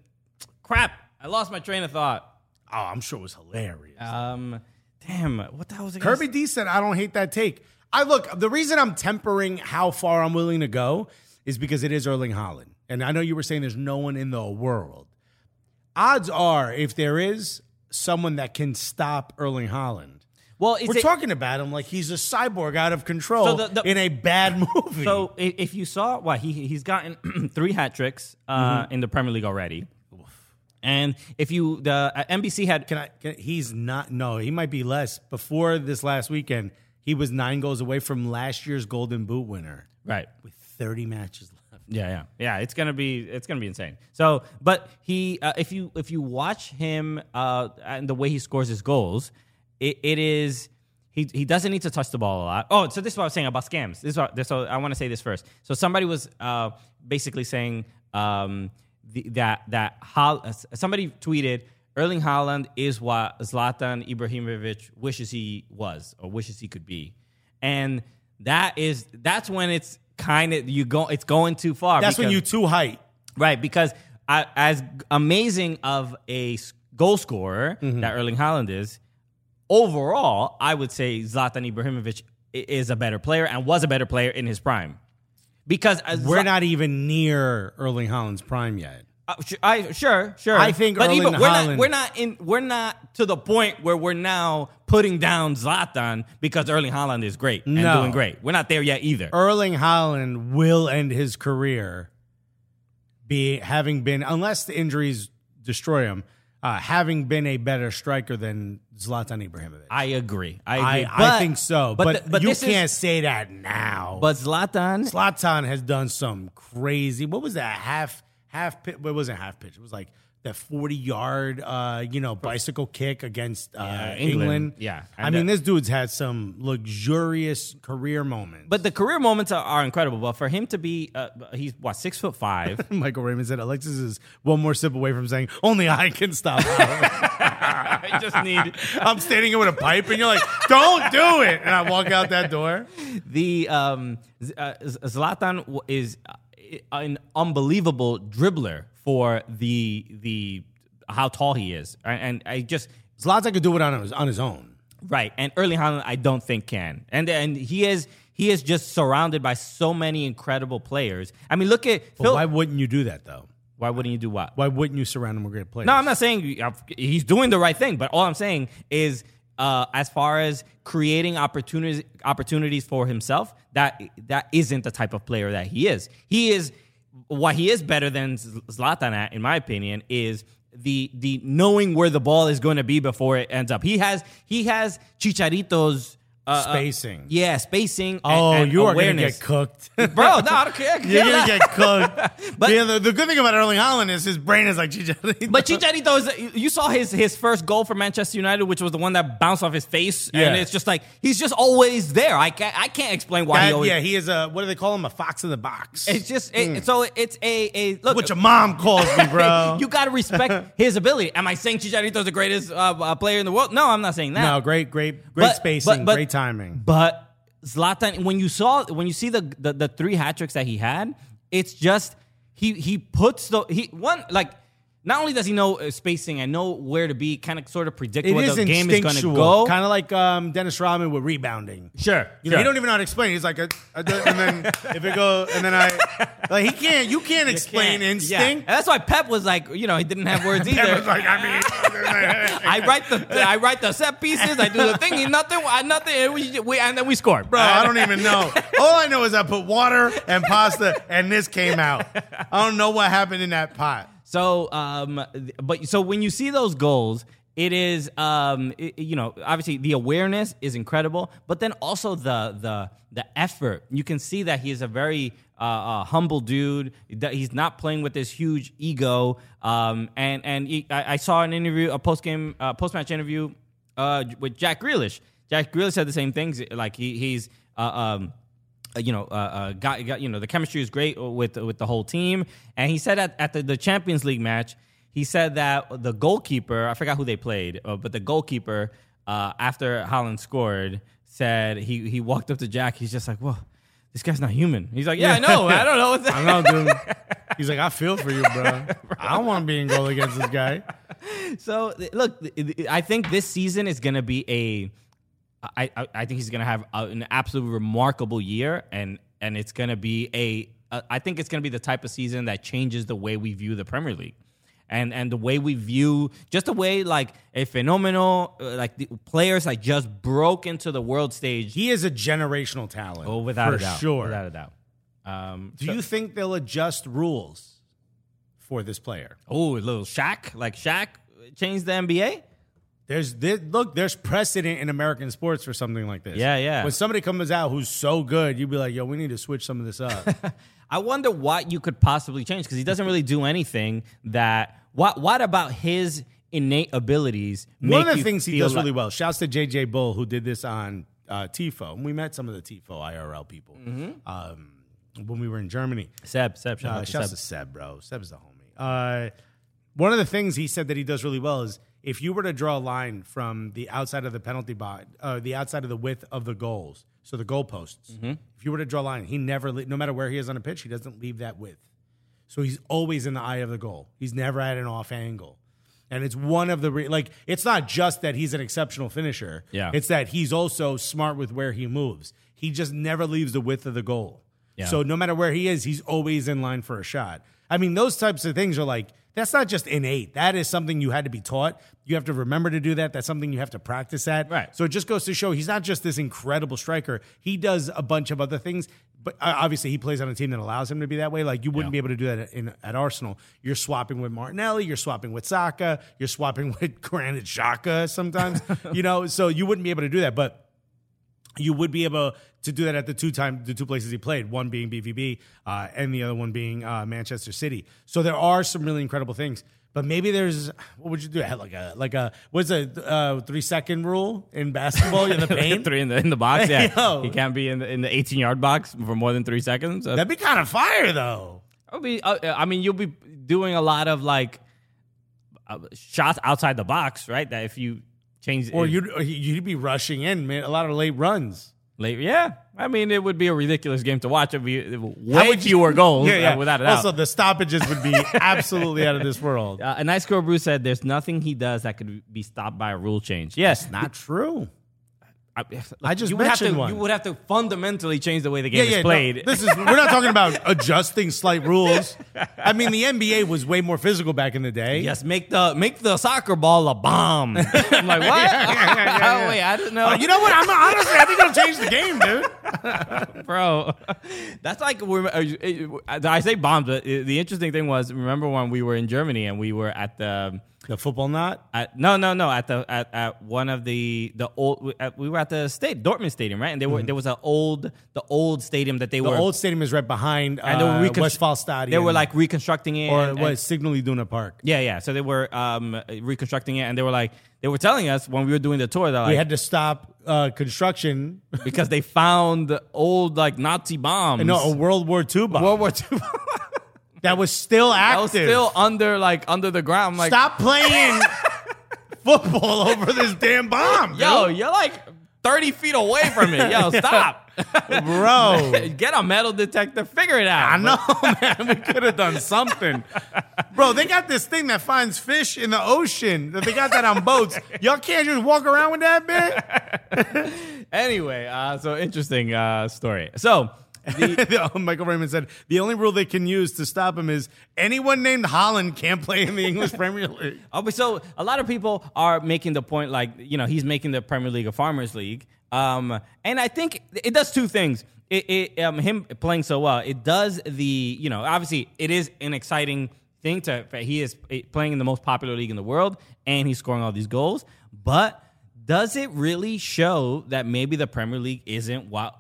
crap. I lost my train of thought. Oh, I'm sure it was hilarious. Um, damn. What the hell was it? Kirby D said, I don't hate that take. I look, the reason I'm tempering how far I'm willing to go is because it is Erling Haaland. And I know you were saying there's no one in the world. Odds are, if there is someone that can stop Erling Haaland, Well, is we're it, talking about him like he's a cyborg out of control So the- the- in a bad <laughs> movie. So if you saw, what he he's gotten <clears throat> three hat tricks uh, Mm-hmm. in the Premier League already, and if you the uh, NBC had can I? Can, he's not. No, he might be less. Before this last weekend, he was nine goals away from last year's Golden Boot winner right, with 30 matches left. yeah, yeah, yeah, it's gonna be it's gonna be insane. So, but he uh, if you if you watch him uh, and the way he scores his goals, it, it is. He, he doesn't need to touch the ball a lot. Oh, so this is what I was saying about scams. This is what, this, so I want to say this first. So somebody was uh, basically saying um, the, that that somebody tweeted Erling Haaland is what Zlatan Ibrahimovic wishes he was or wishes he could be, and that is that's when it's kind of you go it's going too far. That's when you too height. Right, because I, as amazing of a goal scorer Mm-hmm. that Erling Haaland is, overall, I would say Zlatan Ibrahimovic is a better player and was a better player in his prime. Because We're not even near Erling Haaland's prime yet. uh, I sure, sure. I think but Erling even, we're Haaland- not we're not in we're not to the point where we're now putting down Zlatan because Erling Haaland is great and No. doing great. We're not there yet either. Erling Haaland will end his career be having been unless the injuries destroy him, uh, having been a better striker than Zlatan Ibrahimovic. I agree. I I, agree. I But- think so, but, the- but you can't say that now. but Zlatan Zlatan has done some crazy. What was that half half pitch? What wasn't half pitch? It was like that forty yard, uh, you know, bicycle kick against uh, Yeah, England. England. Yeah. I mean, that- this dude's had some luxurious career moments. But the career moments are, are incredible. But for him to be, uh, he's what six foot five. <laughs> Michael Raymond said Alexis is one more sip away from saying only I can stop. <laughs> I just need <laughs> I'm standing here with a pipe, and you're like, "Don't do it!" And I walk out that door. the um, uh, Zlatan is uh, an unbelievable dribbler for the the how tall he is, and, I just Zlatan could do it on his on his own. right. And Erling Haaland, I don't think can, and and he is he is just surrounded by so many incredible players. I mean, look at Phil. why wouldn't you do that though? why wouldn't you do what? Why wouldn't you surround him with great players? No, I'm not saying uh, he's doing the right thing, but all I'm saying is, uh, as far as creating opportunities opportunities for himself, that that isn't the type of player that he is. He is what he is better than Zlatan at, in my opinion, is the the knowing where the ball is going to be before it ends up. He has he has Chicharito's. Uh, uh, Spacing. yeah, spacing. Oh, and you are going to get cooked. <laughs> bro. No, I don't care. <laughs> You're gonna get cooked. <laughs> But- yeah, the, the good thing about Erling Haaland is his brain is like Chicharito. But Chicharito is. You saw his his first goal for Manchester United, which was the one that bounced off his face, Yeah. and it's just like he's just always there. I can't I can't explain why he always. yeah, he is a what do they call him? A fox in the box. It's just it, so it's a a look. what your mom calls me, bro. you got to respect his ability. Am I saying Chicharito is the greatest uh, uh, player in the world? No, I'm not saying that. no, great, great, great But- spacing, but- but- great timing. But Zlatan, when you saw when you see the the, the three hat tricks that he had, it's just he he puts the he one like. Not only does he know uh, spacing and know where to be, kind of sort of predict where the game is going to go. kind of like um, Dennis Rodman with rebounding. Sure, You know, sure. he don't even know how to explain. He's like, a, a- and then if it go, and then I, <laughs> like, he can't. You can't explain Yeah. instinct. And that's why Pep was like, you know, he didn't have words <laughs> either. Pep was like, I mean, <laughs> I write the I write the set pieces. I do the thing. Nothing. I nothing. And we, we and then we score, Bro, I don't even know. All I know is I put water and pasta, and this came out. I don't know what happened in that pot. So, um, but so when you see those goals, it is, um, it- you know, obviously the awareness is incredible, but then also the the the effort. You can see that he is a very uh, uh, humble dude. That he's not playing with this huge ego. Um, and and he, I, I saw an interview, a post game, uh, post match interview, uh, with Jack Grealish. Jack Grealish said the same things. Like he he's. Uh, um, you know, uh, uh, got, got you know the chemistry is great with with the whole team. And he said at, at the, the Champions League match, he said that the goalkeeper, I forgot who they played, uh, but the goalkeeper uh, after Haaland scored said he he walked up to Jack. He's just like, "Whoa, this guy's not human." He's like, "Yeah, I know. I don't know what's <laughs> I know, dude. He's like, I feel for you, bro. <laughs> I don't want to be in goal against this guy. So look, I think this season is going to be a. I, I I think he's going to have a, an absolutely remarkable year, and and it's going to be a. Uh, I think it's going to be the type of season that changes the way we view the Premier League, and and the way we view just the way like a phenomenal uh, like the players like just broke into the world stage. He is a generational talent. oh, without for a doubt, sure. without a doubt. Um, Do you think they'll adjust rules for this player? oh, a little Shaq, like Shaq changed the NBA. There's there, look, there's precedent in American sports for something like this. Yeah, yeah. When somebody comes out who's so good, you'd be like, "Yo, we need to switch some of this up." <laughs> I wonder what you could possibly change because he doesn't really do anything that. What What about his innate abilities? One of the things he does really well. Shouts to JJ Bull who did this on uh, Tifo. And we met some of the Tifo IRL people um, when we were in Germany. Seb, Seb, shout Uh, out to shouts Seb. to Seb, bro. Seb's the homie. Uh, one of the things he said that he does really well is if you were to draw a line from the outside of the penalty box, uh, the outside of the width of the goals, so the goalposts. Mm-hmm. If you were to draw a line, he never, no matter where he is on a pitch, he doesn't leave that width. So he's always in the eye of the goal. He's never at an off angle. And it's one of the re- like it's not just that he's an exceptional finisher. Yeah. It's that he's also smart with where he moves. He just never leaves the width of the goal. Yeah. So no matter where he is, he's always in line for a shot. I mean, those types of things are like that's not just innate. That is something you had to be taught. You have to remember to do that. That's something you have to practice at. Right. So it just goes to show he's not just this incredible striker. He does a bunch of other things. But uh, obviously, he plays on a team that allows him to be that way. Like you wouldn't be able to do that in, at Arsenal. You're swapping with Martinelli. You're swapping with Saka. You're swapping <laughs> with Granit Xhaka sometimes. <laughs> you know, so you wouldn't be able to do that. But you would be able to do that at the two time the two places he played, one being BVB uh, and the other one being uh, Manchester City. So there are some really incredible things. But maybe there's what would you do? Like a like a what's a uh, three second rule in basketball in the <laughs> paint? three in the in the box. Yeah, Yo. he can't be in the in the eighteen yard box for more than three seconds. Uh, That'd be kind of fire though. I'll be, uh, I mean, you'll be doing a lot of like uh, shots outside the box, right? That if you change Or you'd or you'd be rushing in, man. A lot of late runs. late, yeah. I mean, it would be a ridiculous game to watch. It'd be way would you- fewer goals, Yeah, yeah. uh, without a doubt. Also, the stoppages would be <laughs> absolutely out of this world. Uh, a nice girl Bruce said, "There's nothing he does that could be stopped by a rule change." Yes, Not true. I, I just you would have to, mentioned one. You would have to fundamentally change the way the game is no, played. this is we're not talking about <laughs> adjusting slight rules. I mean, the NBA was way more physical back in the day. Yes, make the make the soccer ball a bomb. <laughs> I'm like, what? oh, wait, I didn't know. Uh, you know what? I'm honestly, I think it'll change the game, dude. <laughs> bro. That's like we're- uh, I say bombs, but the interesting thing was remember when we were in Germany and we were at the The football knot. at, no no no at the at, at one of the the old at, we were at the state Dortmund Stadium right and there were there was an old the old stadium that they Mm-hmm. The were old stadium is right behind and they were uh, reconstru- Westfall Stadium. They were like reconstructing it or and- what? and- Signal Iduna Park. yeah yeah so they were um reconstructing it and they were like they were telling us when we were doing the tour that We had to stop uh, construction. because they found old like Nazi bombs No, a World War II bomb World War II <laughs> that was still active. I was still under like under the ground I'm like Stop playing <laughs> football over this damn bomb, Yo, you're like 30 feet away from it. Yo, stop. <laughs> bro. <laughs> Get a metal detector, figure it out. I know, man. We could have done something. Bro, they got this thing that finds fish in the ocean. That They got that on boats. Y'all can't just walk around with that bit. Anyway, uh, so interesting uh, story. So, the, <laughs> Michael Raymond said the only rule they can use to stop him is anyone named Haaland can't play in the English <laughs> Premier League. oh, so a lot of people are making the point like, you know, he's making the Premier League a farmers league. Um, and I think it does two things. It, it um, him playing so well, it does the, you know, obviously it is an exciting thing to he is playing in the most popular league in the world and he's scoring all these goals. But does it really show that maybe the Premier League isn't what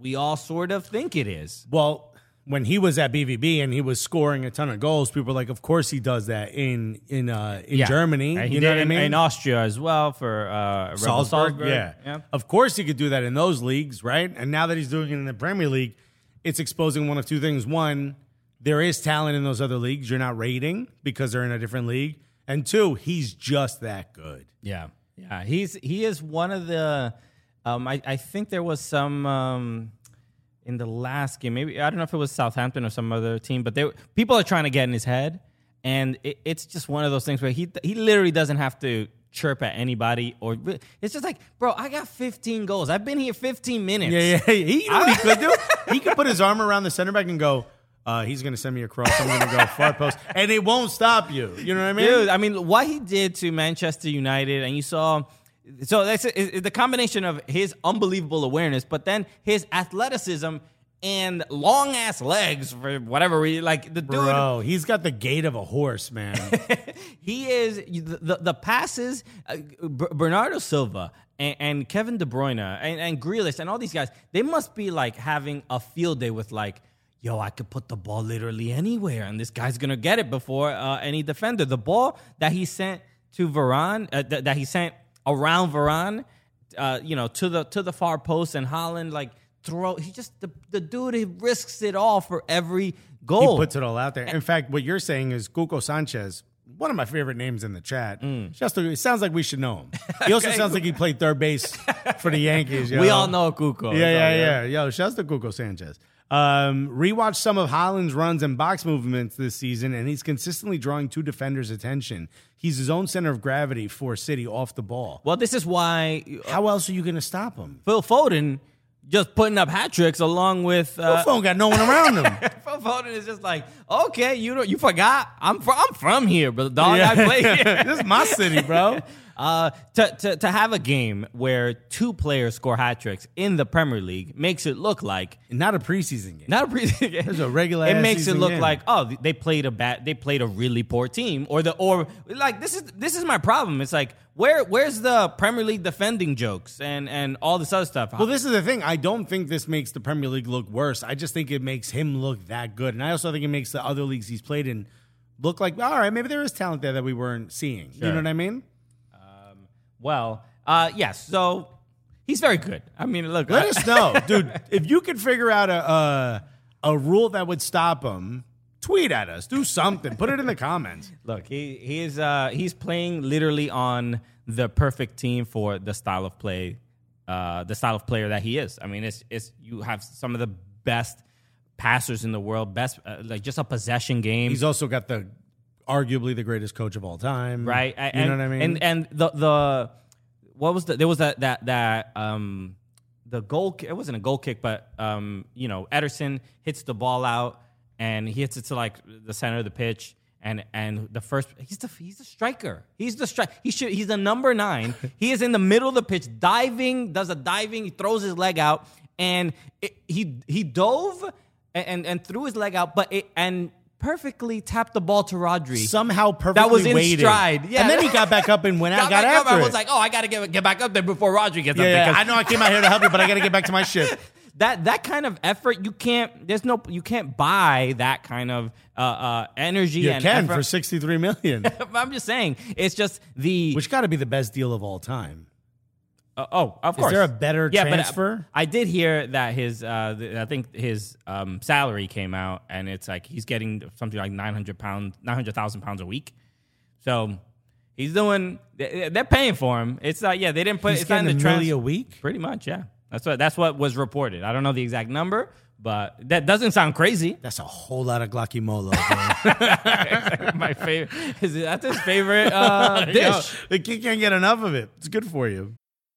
we all sort of think it is? Well, when he was at BVB and he was scoring a ton of goals, people were like, "Of course he does that in in uh, in Germany." And he you know did what I mean? in Austria as well for uh, Bull Salzburg, yeah. yeah. Of course he could do that in those leagues, right? And now that he's doing it in the Premier League, it's exposing one of two things. One, there is talent in those other leagues you're not rating because they're in a different league. And two, he's just that good. Yeah, yeah. He's he is one of the. Um, I I think there was some um, in the last game. Maybe I don't know if it was Southampton or some other team, but they people are trying to get in his head, and it, it's just one of those things where he he literally doesn't have to chirp at anybody or it's just like, bro, I got 15 goals. I've been here 15 minutes. Yeah, yeah. <laughs> He, you know what he <laughs> could do? He could put his arm around the center back and go, uh, he's going to send me across. I'm going to go far post. And it won't stop you. You know what I mean? Dude, I mean, what he did to Manchester United, and you saw. So that's it, the combination of his unbelievable awareness, but then his athleticism and long ass legs for whatever reason. Like the dude, Bro, he's got the gait of a horse, man. <laughs> he is the the, passes. Uh, B- Bernardo Silva and, and Kevin De Bruyne and, and Grealish and all these guys. They must be like having a field day with like. Yo, I could put the ball literally anywhere, and this guy's gonna get it before uh, any defender. The ball that he sent to Varane, uh, th- that he sent around Varane, uh, you know, to the to the far post, and Haaland like throw. He just the, the dude he risks it all for every goal. he puts it all out there. In fact, what you're saying is Cuco Sanchez, one of my favorite names in the chat. Mm. Just it sounds like we should know him. He also <laughs> sounds like he played third base for the Yankees. <laughs> yo. we all know Kuko. Yeah, yeah, yeah. Yo, shouts to Cuco Sanchez. Um, rewatched some of Haaland's runs and box movements this season, and he's consistently drawing two defenders' attention. He's his own center of gravity for City off the ball. Well, this is why How else are you going to stop him? Phil Foden just putting up hat tricks along with uh, Phil got no one around him. <laughs> Phil Foden is just like, okay, you don't, you forgot I'm from I'm from here, but dog, I play here. <laughs> this is my city, bro. <laughs> Uh, to, to to have a game where two players score hat tricks in the Premier League makes it look like Not a preseason game. not a preseason game. It's a regular It makes it look game. like oh they played a bad they played a really poor team or the or like this is this is my problem. It's like where where's the Premier League defending jokes and and all this other stuff. Well, this is the thing. I don't think this makes the Premier League look worse. I just think it makes him look that good. And I also think it makes the other leagues he's played in look like, all right, maybe there is talent there that we weren't seeing. You know what I mean? Well, uh, yes. So he's very good. I mean, look, Let I- us <laughs> know, dude. If you could figure out a, a a rule that would stop him, tweet at us. Do something. Put it in the comments. <laughs> Look, he he is uh he's playing literally on the perfect team for the style of play, uh, the style of player that he is. I mean, it's it's you have some of the best passers in the world, best uh, like just a possession game, He's also got the arguably the greatest coach of all time. right? You and, know what I mean? And and the the what was the there was that that that um the goal it wasn't a goal kick, but um you know Ederson hits the ball out and he hits it to like the center of the pitch. And and the first he's the he's the striker. He's the strike. He should he's the number nine. <laughs> he is in the middle of the pitch, diving, does a diving, he throws his leg out, and it, he he dove and, and and threw his leg out, but it and perfectly tapped the ball to Rodri. Somehow perfectly That was in weighted. stride. Yeah. And then he got back up and went <laughs> out, got, back up. after I it. was like, oh, I got to get, get back up there before Rodri gets up there. yeah, 'cause I know I came out here to help you, but I got to get back to my shit. <laughs> That that kind of effort, you can't. There's no, you can't buy that kind of uh, uh, energy You and can effort. for 63 million, <laughs> I'm just saying, it's just the. which got to be the best deal of all time. Uh, oh, of course. Is there a better yeah, transfer? But I did hear that his, uh, th- I think his um, salary came out, and it's like he's getting something like 900 pounds, 900,000 pounds a week. So he's doing. they- They're paying for him. It's like yeah, they didn't put. He's it's not in getting the a trans- a week. Pretty much, yeah. That's what that's what was reported. I don't know the exact number, but that doesn't sound crazy. That's a whole lot of guacamole. <laughs> My favorite is that's his favorite uh, <laughs> dish. Yo, the kid can't get enough of it. It's good for you.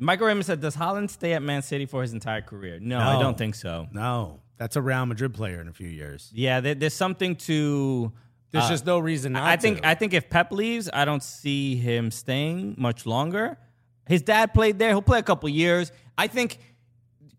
Michael Raymond said, "Does Haaland stay at Man City for his entire career?" No, I don't think so. No, that's a Real Madrid player in a few years. Yeah, there, there's something to. There's uh, just no reason not I think to. I think if Pep leaves, I don't see him staying much longer. His dad played there; he'll play a couple years. I think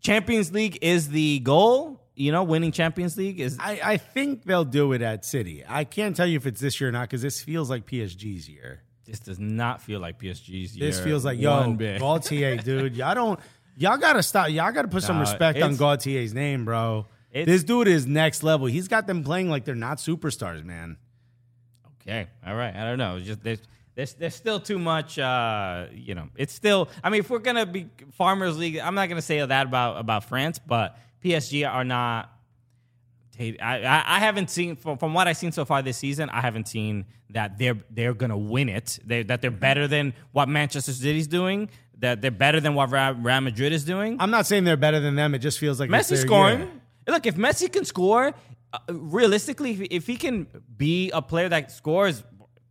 Champions League is the goal. You know, winning Champions League is. I, I think they'll do it at City. I can't tell you if it's this year or not because this feels like PSG's year. This does not feel like PSG's year. This feels like yo bit. Galtier, <laughs> dude. Y'all don't. Y'all gotta stop. Y'all gotta put some respect on Galtier's name, bro. This dude is next level. He's got them playing like they're not superstars, man. Okay, all right. I don't know. It's just there's there's there's still too much. Uh, you know, it's still. I mean, if we're gonna be Farmers League, I'm not gonna say that about about France, but PSG are not. I, I, I haven't seen from, from what I've seen so far this season. I haven't seen that they're they're gonna win it. They, that they're better than what Manchester City's doing. That they're better than what Real Madrid is doing. I'm not saying they're better than them. It just feels like Messi scoring. year. Look, if Messi can score, uh, realistically, if, if he can be a player that scores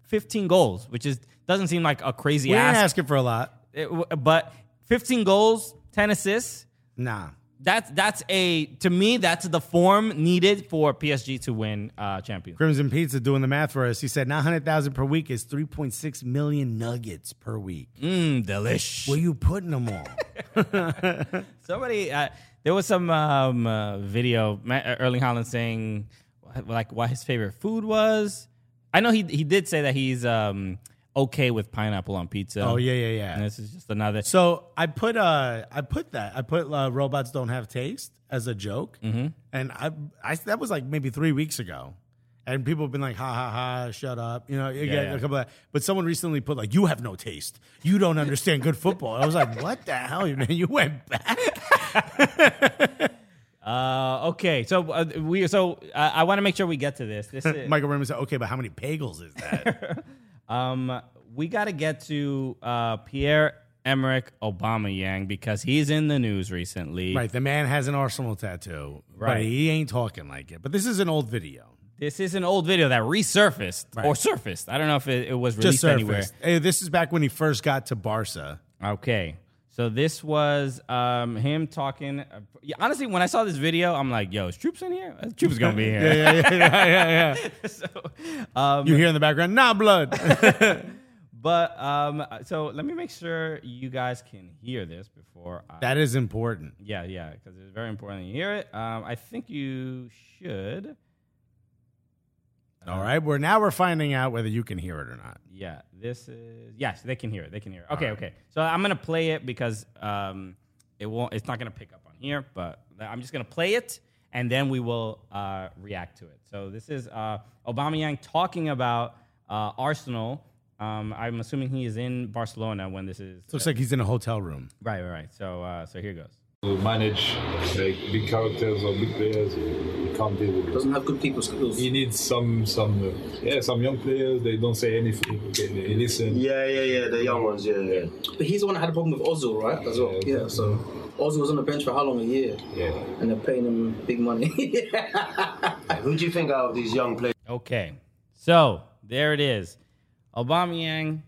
15 goals, which is doesn't seem like a crazy ask We ask, asking for a lot. it- but 15 goals, 10 assists. Nah. That's that's a to me that's the form needed for PSG to win uh, Champions. Crimson Pizza doing the math for us. He said 900,000 per week is 3.6 million nuggets per week. Mmm, delish. Where you putting them all? <laughs> Somebody, uh, there was some um, uh, video, uh, Erling Haaland saying like what his favorite food was. I know he he did say that he's um, okay with pineapple on pizza. Oh, yeah, yeah, yeah. And this is just another. So I put uh I put that I put uh, robots don't have taste as a joke, mm-hmm. and I I that was like maybe three weeks ago, and people have been like ha ha ha shut up you know you get yeah. a couple of but someone recently put like you have no taste you don't understand good football I was like what the hell man you went back <laughs> Uh, okay, so uh, we so uh, I want to make sure we get to this. This <laughs> is, Michael Raymond said okay but how many bagels is that <laughs> um, we got to get to uh, Pierre Emerick Yang because he's in the news recently. right the man has an Arsenal tattoo but Right. he ain't talking like it but this is an old video This is an old video that resurfaced or surfaced. I don't know if it, it was just released anywhere. hey, this is back when he first got to Barca Okay. So this was um, him talking. Uh, yeah, honestly, when I saw this video, I'm like, "Yo, is Troopz in here? Troopz gonna be <laughs> here." yeah yeah yeah yeah, yeah. <laughs> so, um, you hear in the background nah blood <laughs> but um, so let me make sure you guys can hear this before. I, that is important yeah, yeah, because it's very important you hear it. Um, I think you should. All right, we're now we're finding out whether you can hear it or not. Yeah, this is yes, they can hear it. They can hear it. Okay, okay. So I'm gonna play it because um, it won't. It's not gonna pick up on here, but I'm just gonna play it and then we will uh, react to it. So this is uh, Aubameyang talking about uh, Arsenal. Um, I'm assuming he is in Barcelona when this is. Looks like he's in a hotel room. right, right, right. So uh, so here goes. To manage like big characters or big players, he can't deal with it. Doesn't have good people skills. He needs some, some, uh, yeah, some young players. They don't say anything. Okay, they listen. Yeah, yeah, yeah, the young ones, yeah, yeah. But he's the one that had a problem with Ozil, right? As well. Yeah. Yeah, so Ozil was on the bench for how long? A year. Yeah. And they're paying him big money. <laughs> Who do you think out of these young players? Okay, so there it is. Aubameyang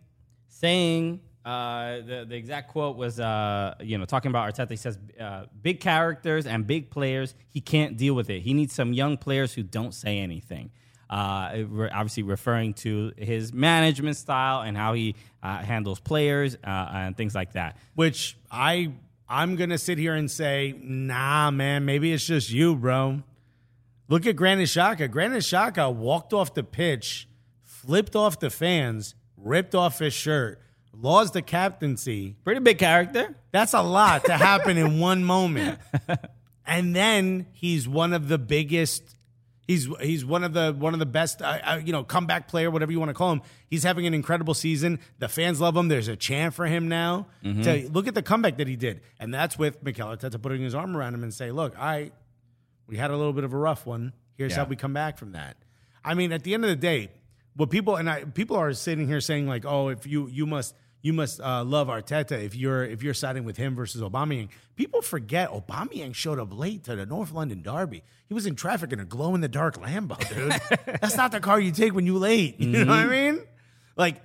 saying uh, the the exact quote was uh, you know talking about Arteta. He says uh, big characters and big players. He can't deal with it. He needs some young players who don't say anything. Uh, obviously referring to his management style and how he uh, handles players uh, and things like that. Which I I'm gonna sit here and say, nah, man, maybe it's just you, bro. Look at Granit Xhaka. Granit Xhaka walked off the pitch, flipped off the fans, ripped off his shirt, lost the captaincy. Pretty big character. That's a lot to happen in <laughs> one moment. And then he's one of the biggest, He's he's one of the one of the best, uh, uh, you know, comeback player, whatever you want to call him. He's having an incredible season. The fans love him. There's a chant for him now. To look at the comeback that he did, and that's with Mikel Arteta putting his arm around him and say, "Look, I, we had a little bit of a rough one. Here's Yeah. how we come back from that." I mean, at the end of the day, what people and I people are sitting here saying like, "Oh, if you you must." You must uh, love Arteta if you're if you're siding with him versus Aubameyang. People forget Aubameyang showed up late to the North London Derby. He was in traffic in a glow in the dark Lambo, dude. <laughs> That's not the car you take when you late. You know what I mean? Like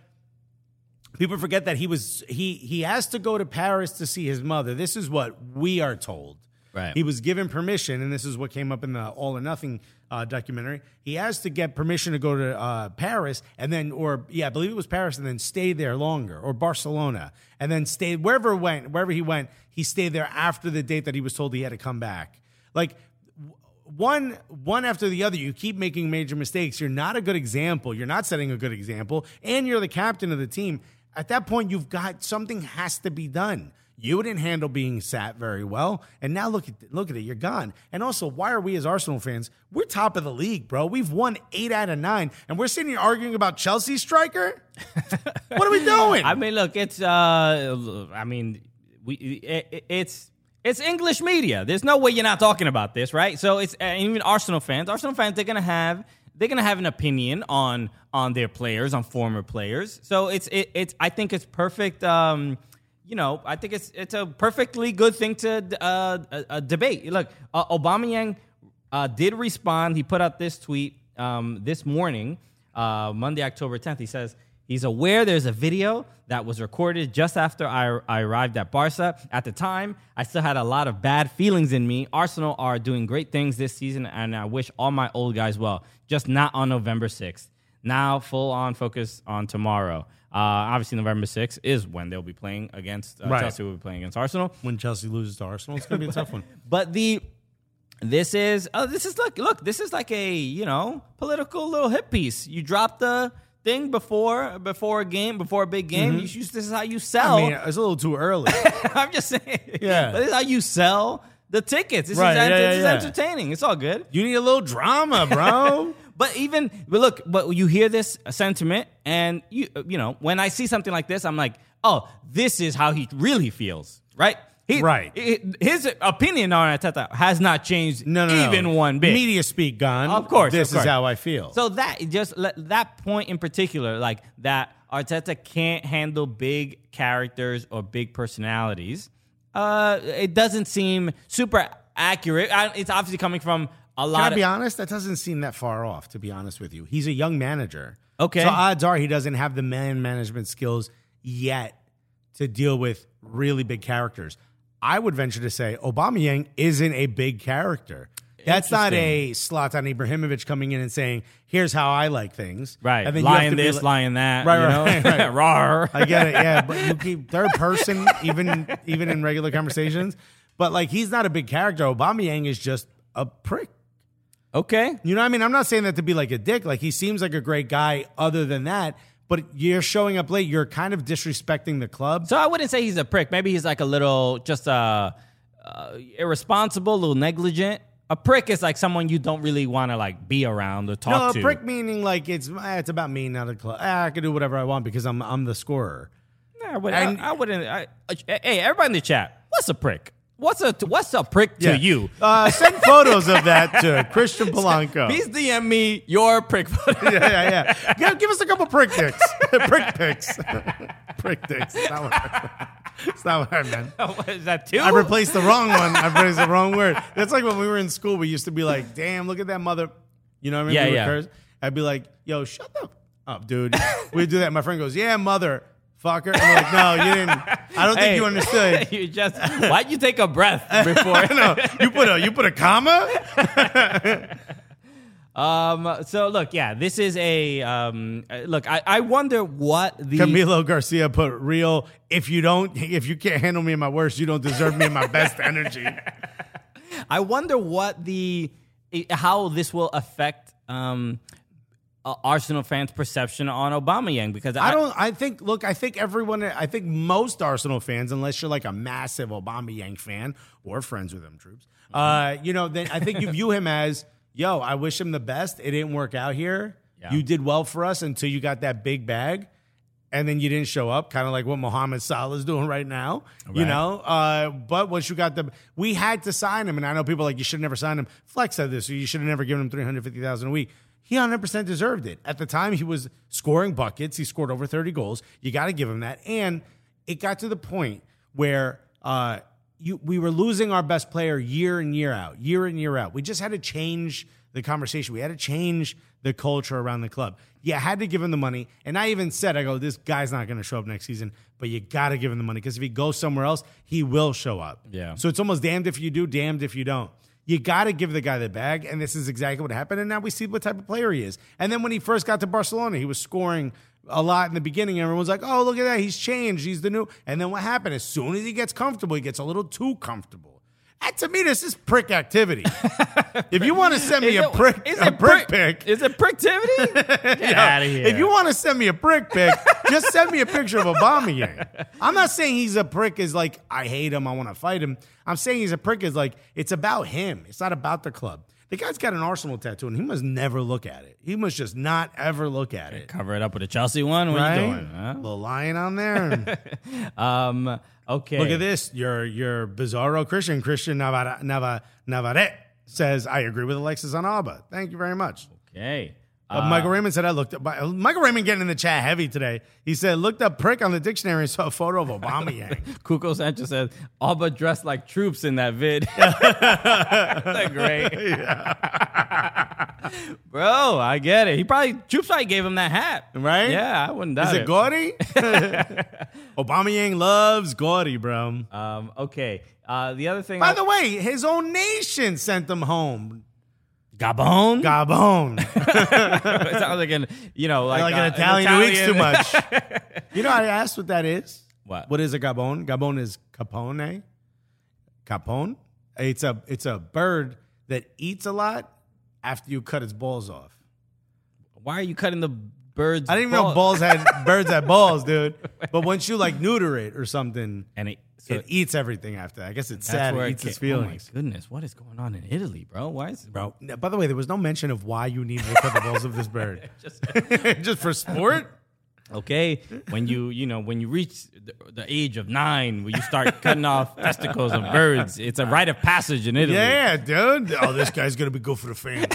people forget that he was he he has to go to Paris to see his mother. This is what we are told. Right. He was given permission, and this is what came up in the All or Nothing uh, documentary. He has to get permission to go to uh, Paris, and then, or yeah, I believe it was Paris, and then stay there longer, or Barcelona, and then stay wherever went, wherever he went. He stayed there after the date that he was told he had to come back. Like one one after the other you keep making major mistakes you're not a good example you're not setting a good example and you're the captain of the team at that point you've got something has to be done you didn't handle being sat very well and now look at look at it you're gone and also why are we as arsenal fans we're top of the league bro we've won eight out of nine and we're sitting here arguing about chelsea striker <laughs> what are we doing I mean, look, it's uh, I mean, we it, it's it's English media. There's no way you're not talking about this, right? So it's even Arsenal fans. Arsenal fans, they're gonna have they're gonna have an opinion on on their players, on former players. So it's it, it's I think it's perfect. Um, you know, I think it's it's a perfectly good thing to uh, debate. Look, uh, Aubameyang uh, did respond. He put out this tweet um, this morning, uh, Monday, October 10th. He says he's aware there's a video that was recorded just after I, I arrived at Barca. At the time, I still had a lot of bad feelings in me. Arsenal are doing great things this season, and I wish all my old guys well. Just not on November 6th. Now, full on focus on tomorrow. Uh, obviously, November 6th is when they'll be playing against uh, Right. Chelsea. Will be playing against Arsenal. when chelsea loses to arsenal it's gonna be a tough one <laughs> But the this is uh, this is like look this is like a you know political little hit piece. You drop the thing before before a game before a big game. You this is how you sell. i mean it's a little too early <laughs> I'm just saying. Yeah. <laughs> but this is how you sell the tickets. This Right, is, yeah, this yeah, is yeah. entertaining. It's all good. you need a little drama bro But even but look, but you hear this sentiment, and you you know when I see something like this, I'm like, oh, this is how he really feels, right? He, Right. his opinion on Arteta has not changed No, no, no. even one bit. Media speak gone. Of course, This of course. is how I feel. So that just that point in particular, like that Arteta can't handle big characters or big personalities. Uh, it doesn't seem super accurate. It's obviously coming from a Can lot I be of. honest? That doesn't seem that far off, to be honest with you. He's a young manager. Okay. So odds are he doesn't have the man management skills yet to deal with really big characters. I would venture to say Aubameyang isn't a big character. That's not a Zlatan Ibrahimovic coming in and saying, "Here's how I like things." Right, And then lying this, like- lying that. Right, you right, know? right, right. <laughs> I get it, yeah. But you keep third person, even even in regular conversations. But like, he's not a big character. Aubameyang is just a prick. Okay. You know what I mean? I'm not saying that to be like a dick. Like he seems like a great guy other than that, but you're showing up late. You're kind of disrespecting the club. So I wouldn't say he's a prick. Maybe he's like a little just uh, uh irresponsible, a little negligent. A prick is like someone you don't really want to like be around or talk no, to. a prick meaning like it's eh, it's about me, not the club. Ah, I can do whatever I want because I'm I'm the scorer. Nah, I, would, And- I, I wouldn't. I, I- hey, everybody in the chat, what's a prick? What's a what's a prick to Yeah. you? Uh, send photos of that to <laughs> Christian Polanco. Please DM me your prick photo. <laughs> yeah, yeah, yeah. Give, give us a couple prick dicks. <laughs> prick pics. prick dicks. It's not, what, it's not what I meant. is that two? I replaced the wrong one. I replaced the wrong word. That's like when we were in school. We used to be like, "Damn, look at that mother." You know what I mean? Yeah, We yeah. I'd be like, "Yo, shut up." up, dude." We'd do that. My friend goes, "Yeah, mother." Fucker. I'm like, no, you didn't. I don't think Hey, you understood. <laughs> you just why'd you take a breath <laughs> before? no, you put a you put a comma. <laughs> Um. So look, yeah, this is a um. uh, Look, I, I wonder what the Camilo Garcia put real. If you don't, if you can't handle me in my worst, you don't deserve me in my best energy. I wonder what the how this will affect um uh, Arsenal fans' perception on Aubameyang because I, I don't. I think. Look, I think everyone. I think most Arsenal fans, unless you're like a massive Aubameyang fan or friends with him, Troopz. Uh, you know, then I think you view him as yo, I wish him the best. It didn't work out here. Yeah. You did well for us until you got that big bag. And then you didn't show up, kind of like what Mohamed Salah is doing right now, you know. Uh, but once you got the, we had to sign him, and I know people are like you should never sign him. Flex said this, so you should have never given him three hundred fifty thousand a week. He 100% deserved it. At the time, he was scoring buckets. He scored over 30 goals. You got to give him that. And it got to the point where uh, you, we were losing our best player year in, year out, year in, year out. We just had to change the conversation. We had to change the culture around the club. You had to give him the money. And I even said, I go, this guy's not going to show up next season, but you got to give him the money because if he goes somewhere else, he will show up. Yeah. So it's almost damned if you do, damned if you don't. You got to give the guy the bag, and this is exactly what happened. And now we see what type of player he is. And then when he first got to Barcelona, he was scoring a lot in the beginning. Everyone's like, "Oh, look at that! He's changed. He's the new." And then what happened? As soon as he gets comfortable, he gets a little too comfortable. To me, this is prick activity. <laughs> if you want to send me a it- prick, is a it prick prick- pic, Is it pricktivity? <laughs> Get out of here. If you want to send me a prick pic, just send me a picture of Obama <laughs> I'm not saying he's a prick is like I hate him, I want to fight him. I'm saying he's a prick is like it's about him. It's not about the club. The guy's got an Arsenal tattoo and he must never look at it. He must just not ever look at it. cover it up with a Chelsea one. What right? are you doing? Huh? Little lion on there. <laughs> Um, okay. Look at this. Your your bizarro Christian, Christian Navarre, Navarre, Navarrete says, I agree with Alexis on Alba. Thank you very much. Okay. Uh, Michael Raymond said I looked up. uh, Michael Raymond getting in the chat heavy today. He said looked up prick on the dictionary and saw a photo of Obama <laughs> Yang. Cuco Sanchez said, all but dressed like Troopz in that vid. <laughs> That's great. <laughs> Bro, I get it. He probably, Troopz probably gave him that hat. Right? Yeah, I wouldn't doubt Is it Geordie? Obama Yang loves Geordie, bro. Um, okay. Uh, the other thing. By I- the way, his own nation sent him home. Gabon? Gabon. <laughs> it sounds like an, you know, like, like an uh, Italian who eats too much. <laughs> you know, I asked what that is. What? What is a Gabon? Gabon is capone. Capone. It's a it's a bird that eats a lot after you cut its balls off. Why are you cutting the birds? I didn't even know balls had <laughs> birds had balls, dude. But once you like neuter it or something, And it, so it eats everything after. I guess it's sad. It eats its feelings. Oh my goodness, what is going on in Italy, bro? Why is it- Bro, by the way, there was no mention of why you need to cut the balls of this bird. <laughs> <laughs> Just- Just for sport? Okay, when you you know when you reach the, the age of nine, where you start cutting off <laughs> testicles of birds, it's a rite of passage in Italy. Yeah, dude. Oh, this guy's gonna be good for the fans.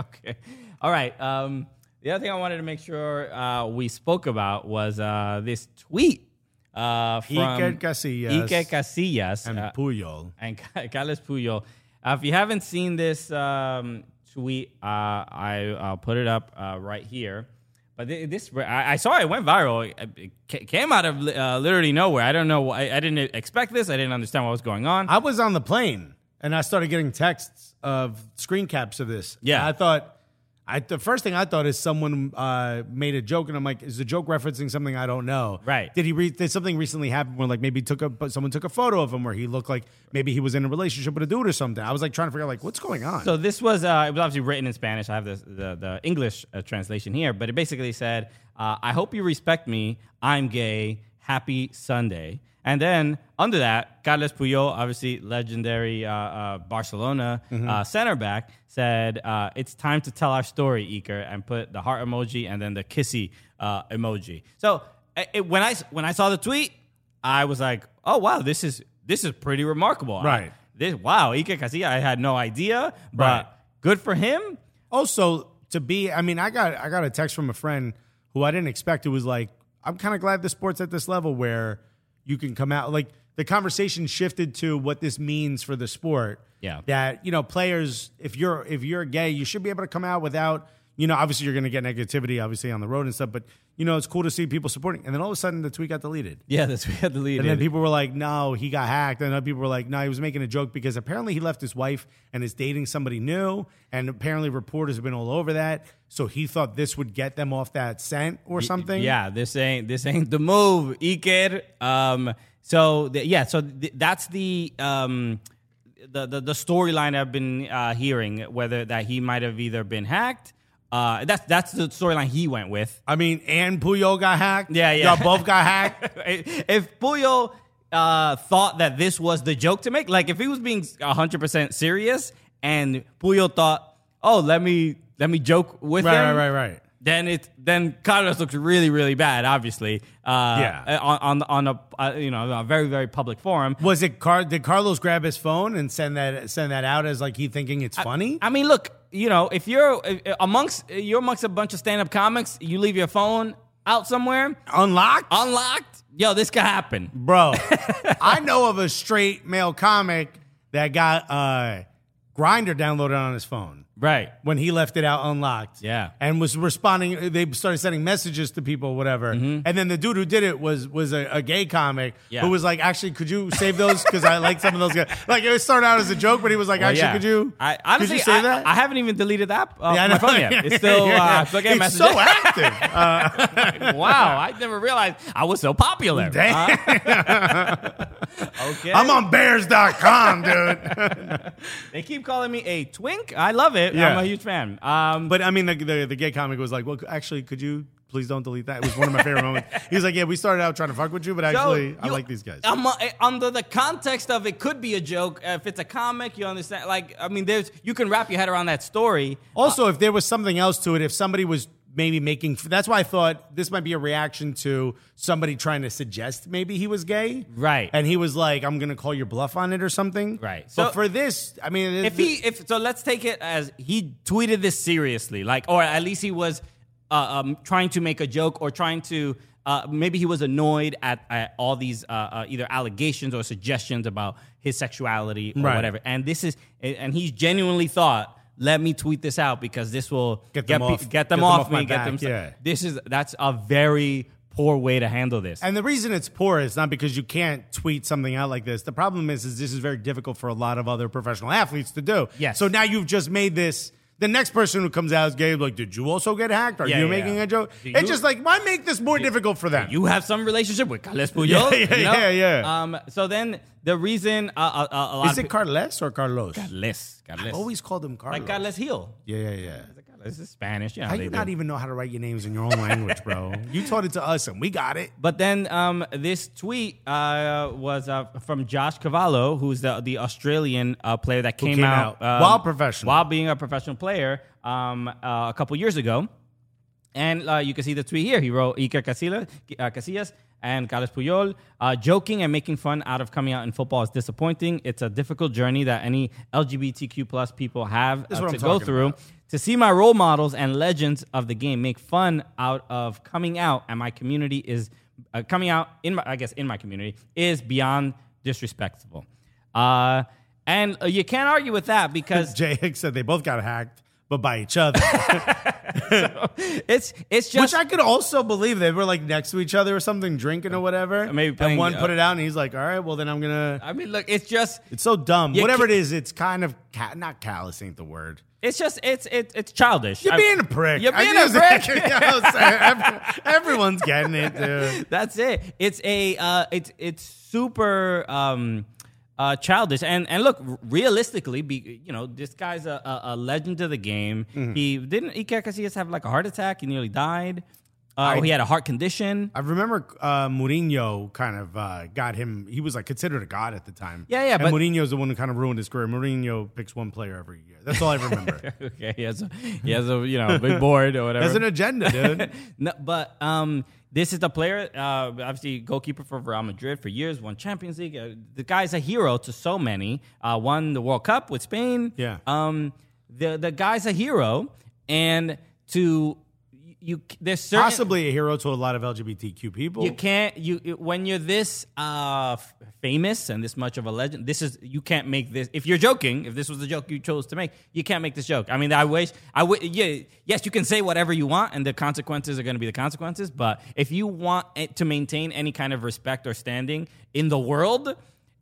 okay. All right. Um, the other thing I wanted to make sure uh, we spoke about was uh, this tweet uh, from Iker Casillas Iker Casillas and uh, Puyol. and <laughs> Carlos Puyol. Uh, if you haven't seen this um, tweet, uh, I, I'll put it up uh, right here. But this, I, I saw it went viral. It, came out of uh, literally nowhere. I don't know. I, I didn't expect this. I didn't understand what was going on. I was on the plane and I started getting texts of screen caps of this. Yeah. I thought, I the first thing I thought is someone uh, made a joke, and I'm like, is the joke referencing something I don't know? Right. Did he? Re- did something recently happen where like maybe took a but someone took a photo of him where he looked like maybe he was in a relationship with a dude or something? I was like trying to figure out like what's going on. So this was uh, it was obviously written in Spanish. I have the the, the English uh, translation here, but it basically said, uh, "I hope you respect me. I'm gay. Happy Sunday." And then under that, Carles Puyol, obviously legendary uh, uh, Barcelona uh, center back, said, uh, "It's time to tell our story, Iker," and put the heart emoji and then the kissy uh, emoji. So it, when I when I saw the tweet, I was like, "Oh wow, this is this is pretty remarkable." I- Right. this wow, Iker Casillas, I had no idea, but Right. good for him. also to be i mean i got i got a text from a friend who i didn't expect It was like i'm kind of glad the sport's at this level where you can come out like the conversation shifted to what this means for the sport Yeah. that you know players if you're if you're gay you should be able to come out without you know obviously you're going to get negativity obviously on the road and stuff but you know it's cool to see people supporting and then all of a sudden the tweet got deleted Yeah, the tweet had to lead. and then people were like, no, he got hacked. And other people were like, no, he was making a joke because apparently he left his wife and is dating somebody new. And apparently reporters have been all over that. So he thought this would get them off that scent or something. Yeah, this ain't this ain't the move, Iker. Um, so the, yeah, so th- that's the um, the the, the storyline I've been uh, hearing. Whether that he might have either been hacked. Uh, that's that's the storyline he went with. I mean, and Puyol got hacked. Yeah, yeah. Y'all both got hacked. <laughs> if Puyol uh, thought that this was the joke to make, like if he was being 100% serious and Puyol thought, oh, let me let me joke with Right, him. right, right, right. Then it then Carlos looks really really bad. Obviously, uh, Yeah. on on, on a uh, you know a very very public forum. Was it Car? Did Carlos grab his phone and send that send that out as like he thinking it's funny? I mean, look, you know, if you're amongst you're amongst a bunch of stand up comics, you leave your phone out somewhere Unlocked, unlocked. Yo, this could happen. bro. <laughs> I know of a straight male comic that got uh, Grindr downloaded on his phone. Right. when he left it out unlocked. Yeah. And was responding. They started sending messages to people, whatever. And then the dude who did it was was a, a gay comic Mm-hmm. Yeah. who was like, actually, could you save those? Because I like some of those guys. Like it started out as a joke, but he was like, Well, actually, yeah. could you? I, honestly, could you save I, that? I haven't even deleted the app off Yeah, my phone yet. It's still, <laughs> uh, still getting It's messages. so active. <laughs> Uh, wow, I never realized I was so popular. <laughs> Damn. Uh, okay. I'm on Bears.com, dude. They keep calling me a twink. I love it. Yeah. I'm a huge fan. Um, But I mean, the, the the gay comic was like, well, actually, could you? Please don't delete that. It was one of my favorite moments. He was like, "Yeah, we started out trying to fuck with you, but actually, Yo, I you- like these guys." um, uh, under the context of it could be a joke. Uh, if it's a comic, you understand. Like, I mean, there's you can wrap your head around that story. Also, if there was something else to it, if somebody was maybe making, that's why I thought this might be a reaction to somebody trying to suggest maybe he was gay, Right. And he was like, "I'm gonna call your bluff on it" or something, Right. So So- for this, I mean, if he if so let's take it as he tweeted this seriously like or at least he was uh, um, trying to make a joke or trying to uh, maybe he was annoyed at, at all these uh, uh, either allegations or suggestions about his sexuality or Right. whatever and this is and he genuinely thought let me tweet this out because this will Get them pe- off- get them get them off, off me get back, them yeah. this is that's a very poor way to handle this And the reason it's poor is not because you can't tweet something out like this. The problem is, is this is very difficult for a lot of other professional athletes to do. Yes. So now you've just made this. The next person who comes out is gay. Like, did you also get hacked? Are Yeah, you yeah. making a joke? Do it's you- just like, why make this more difficult for them? you have some relationship with Carles <laughs> Puyol. Yeah, yeah, you know? yeah, yeah. Um, so then the reason uh, uh, uh, a lot is it Carles or Carlos? Carles. Carles. I always called him Carlos. like Carles Hill. Yeah, yeah, yeah. This is Spanish. You know, How they you do. not even know how to write your names in your own language, bro? <laughs> you taught it to us and we got it. But then um, this tweet uh, was uh, from Josh Cavallo, who's the the Australian uh, player that came, came out, out um, while professional. while being a professional player um, uh, a couple years ago. And uh, you can see the tweet here. He wrote Iker Casillas, uh, Casillas and Carlos Puyol. Uh, joking and making fun out of coming out in football is disappointing. It's a difficult journey that any LGBTQ plus people have uh, to go through. about. To see my role models and legends of the game make fun out of coming out and my community is uh, coming out in my, I guess in my community is beyond disrespectful. Uh, and uh, you can't argue with that because <laughs> Jay Hicks said they both got hacked, but by each other. <laughs> it's it's just Which I could also believe they were like next to each other or something, drinking or whatever. Maybe and one uh, put it out, and he's like, "All right, well then I'm gonna." I mean, look, it's just It's so dumb. Whatever ca- it is, it's kind of ca- not callous. Ain't the word. it's just it's it's it's childish. You're I- being a prick. You're I being a just- prick. You know? <laughs> Every- everyone's getting it, dude. That's it. It's a uh, it's it's super um, uh, childish. And and look, realistically, be you know this guy's a, a, a legend of the game. Mm-hmm. He didn't Iker Casillas have like a heart attack. He nearly died. Uh, I- he had a heart condition. I remember uh, Mourinho kind of uh, got him. He was like considered a god at the time. Yeah, yeah, And but- Mourinho's the one who kind of ruined his career. Mourinho picks one player every year. That's all I remember. <laughs> okay, he has a he has a you know big board or <laughs> whatever. That's an agenda, dude. <laughs> no, but um, this is the player, uh, obviously goalkeeper for Real Madrid for years, won Champions League. Uh, the guy's a hero to so many. Uh, won the World Cup with Spain. Yeah. Um, the the guy's a hero, and to you, there's certain Possibly a hero to a lot of LGBTQ people. you can't you when you're this uh famous and this much of a legend this is you can't make this if you're joking if this was the joke you chose to make you can't make this joke i mean i wish i would yeah yes you can say whatever you want and the consequences are going to be the consequences but if you want it to maintain any kind of respect or standing in the world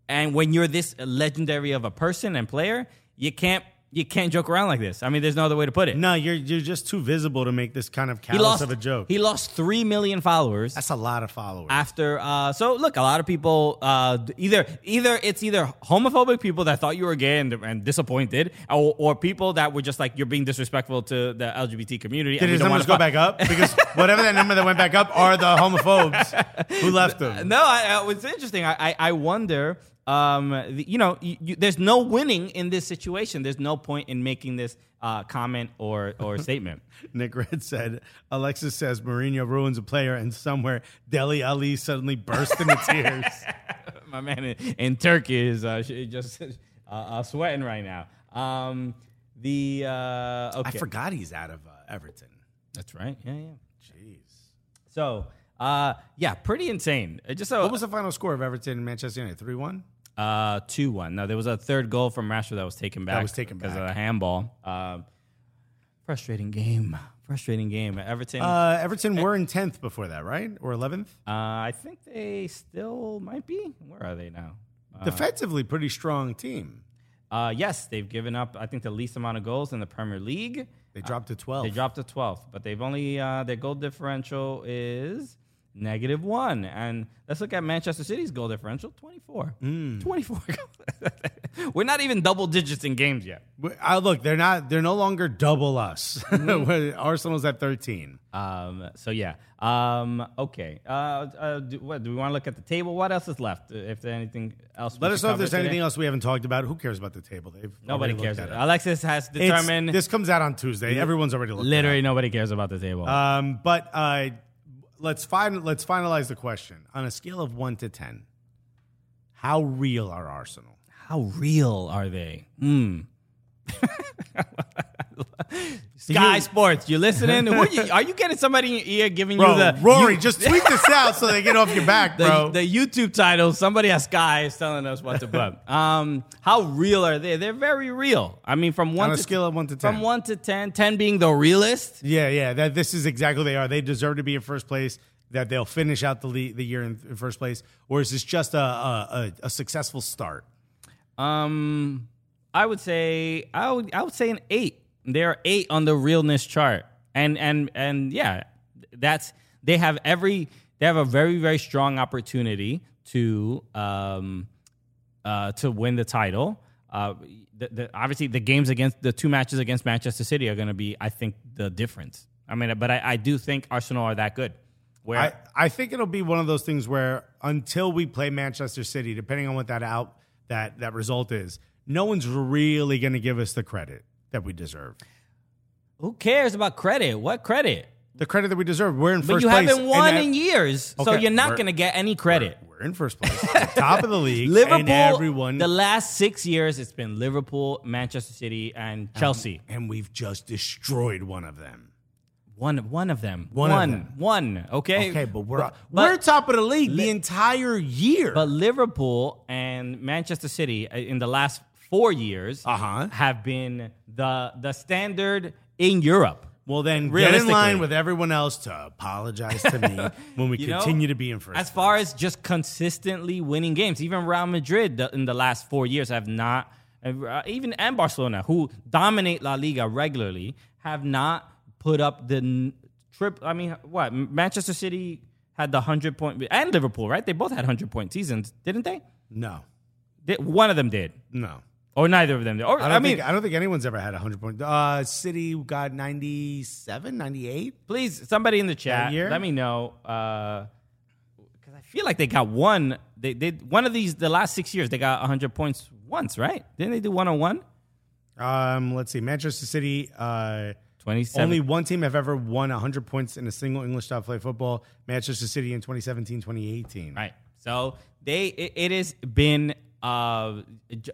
and when you're this legendary of a person and player you can't you can't joke around like this i mean there's no other way to put it no, you're you're just too visible to make this kind of callous lost of a joke. he lost 3 million followers That's a lot of followers. after uh so look a lot of people uh either either it's either homophobic people that thought you were gay and, and disappointed or, or people that were just like you're being disrespectful to the lgbt community Did his numbers go back up? Because whatever that number that went back up are the homophobes who left <laughs> them. no I, I, it's interesting I, I i wonder um, the, you know, you, you, there's no winning in this situation. There's no point in making this uh, comment or or <laughs> statement. Nick Red said, Alexis says Mourinho ruins a player, and somewhere Dele Alli suddenly burst into tears. <laughs> My man in, in Turkey is uh, just uh, uh, sweating right now. Um, the uh, okay, I forgot he's out of uh, Everton. That's right. Yeah, yeah. Jeez. So, uh, yeah, pretty insane. Just so, What was the final score of Everton and Manchester United? 3 1? Uh, two one. No, there was a third goal from Rashford that was taken back. That was taken because back. of a handball. Um, frustrating game. Frustrating game. Everton. Uh, Everton were in 10th before that, right? Or 11th? Uh, I think they still might be. Where are they now? Uh, Defensively, pretty strong team. uh, yes, they've given up. I think the least amount of goals in the Premier League. They dropped to 12. They dropped to 12th, but they've only uh, their goal differential is negative one. And let's look at Manchester City's goal differential 24. Hmm. 24. <laughs> We're not even double digits in games yet. Uh, look, they're not. They're no longer double us. Mm-hmm. <laughs> Arsenal's at 13. Um, so yeah. Um, okay. Uh, uh, do, what, do we want to look at the table? What else is left? Uh, If there's anything else, Let us know if there's today? anything else we haven't talked about. Who cares about the table? They've Nobody cares. at it. Alexis has It's- determined. this comes out on Tuesday. Everyone's already looked. literally nobody cares about the table. Um, but uh, let's find. Let's finalize the question on a scale of one to ten. How real are Arsenal? How real are they? Hmm. <laughs> Sky You- Sports, you listening? <laughs> You, are you getting somebody in your ear giving Bro, you the Rory, you- just tweet this out so they get off your back, <laughs> the, bro. the YouTube title? Somebody at Sky is telling us what to put. <laughs> um, how real are they? They're very real. I mean, from one on to scale of one to ten, from one to 10, 10 being the realist. Yeah, yeah. That this is exactly what they are. They deserve to be in first place. That they'll finish out the the year in, in first place, or is this just a a, a, a successful start? Um, I would say I would I would say an eight. They're eight on the realness chart, and and and yeah, that's they have every they have a very very strong opportunity to um uh to win the title. Uh, the, the, obviously the games against the two matches against Manchester City are going to be I think the difference. I mean, but I, I do think Arsenal are that good. Where I, I think it'll be one of those things where until we play Manchester City, depending on what that out that that result is, no one's really going to give us the credit that we deserve. who cares about credit? What credit? The credit that we deserve. We're in But first you place. haven't won that- in years, so Okay, you're not we're- going to get any credit. We're in first place, top of the <laughs> league. Liverpool, and everyone, the last six years, it's been Liverpool, Manchester City, and Chelsea. and we've just destroyed one of them. One, one of them. One of one, them. one, Okay, Okay, but we're we're top of the league the entire year. but Liverpool and Manchester City uh, in the last four years Uh-huh. have been the the standard in Europe. well, then get in line with everyone else to apologize to me <laughs> when we You know, continue to be in first. As far as just consistently winning games, even Real Madrid the- in the last four years have not, uh, even and Barcelona, who dominate La Liga regularly, have not put up the n- trip. I mean, what Manchester City had the hundred point and Liverpool, right? They both had hundred point seasons, didn't they? no, One of them did, no. Or neither of them. Or I, I, don't mean, think, I don't think anyone's ever had 100 points. Uh, City got 97, 98. please somebody in the chat year? let me know because i feel like they got one they did one of these the last six years they got 100 points once right didn't they do one on one Um, let's see. Manchester City, uh, 27 only one team have ever won 100 points in a single English top flight football. Manchester City in 2017, 2018. right so they it, it has been uh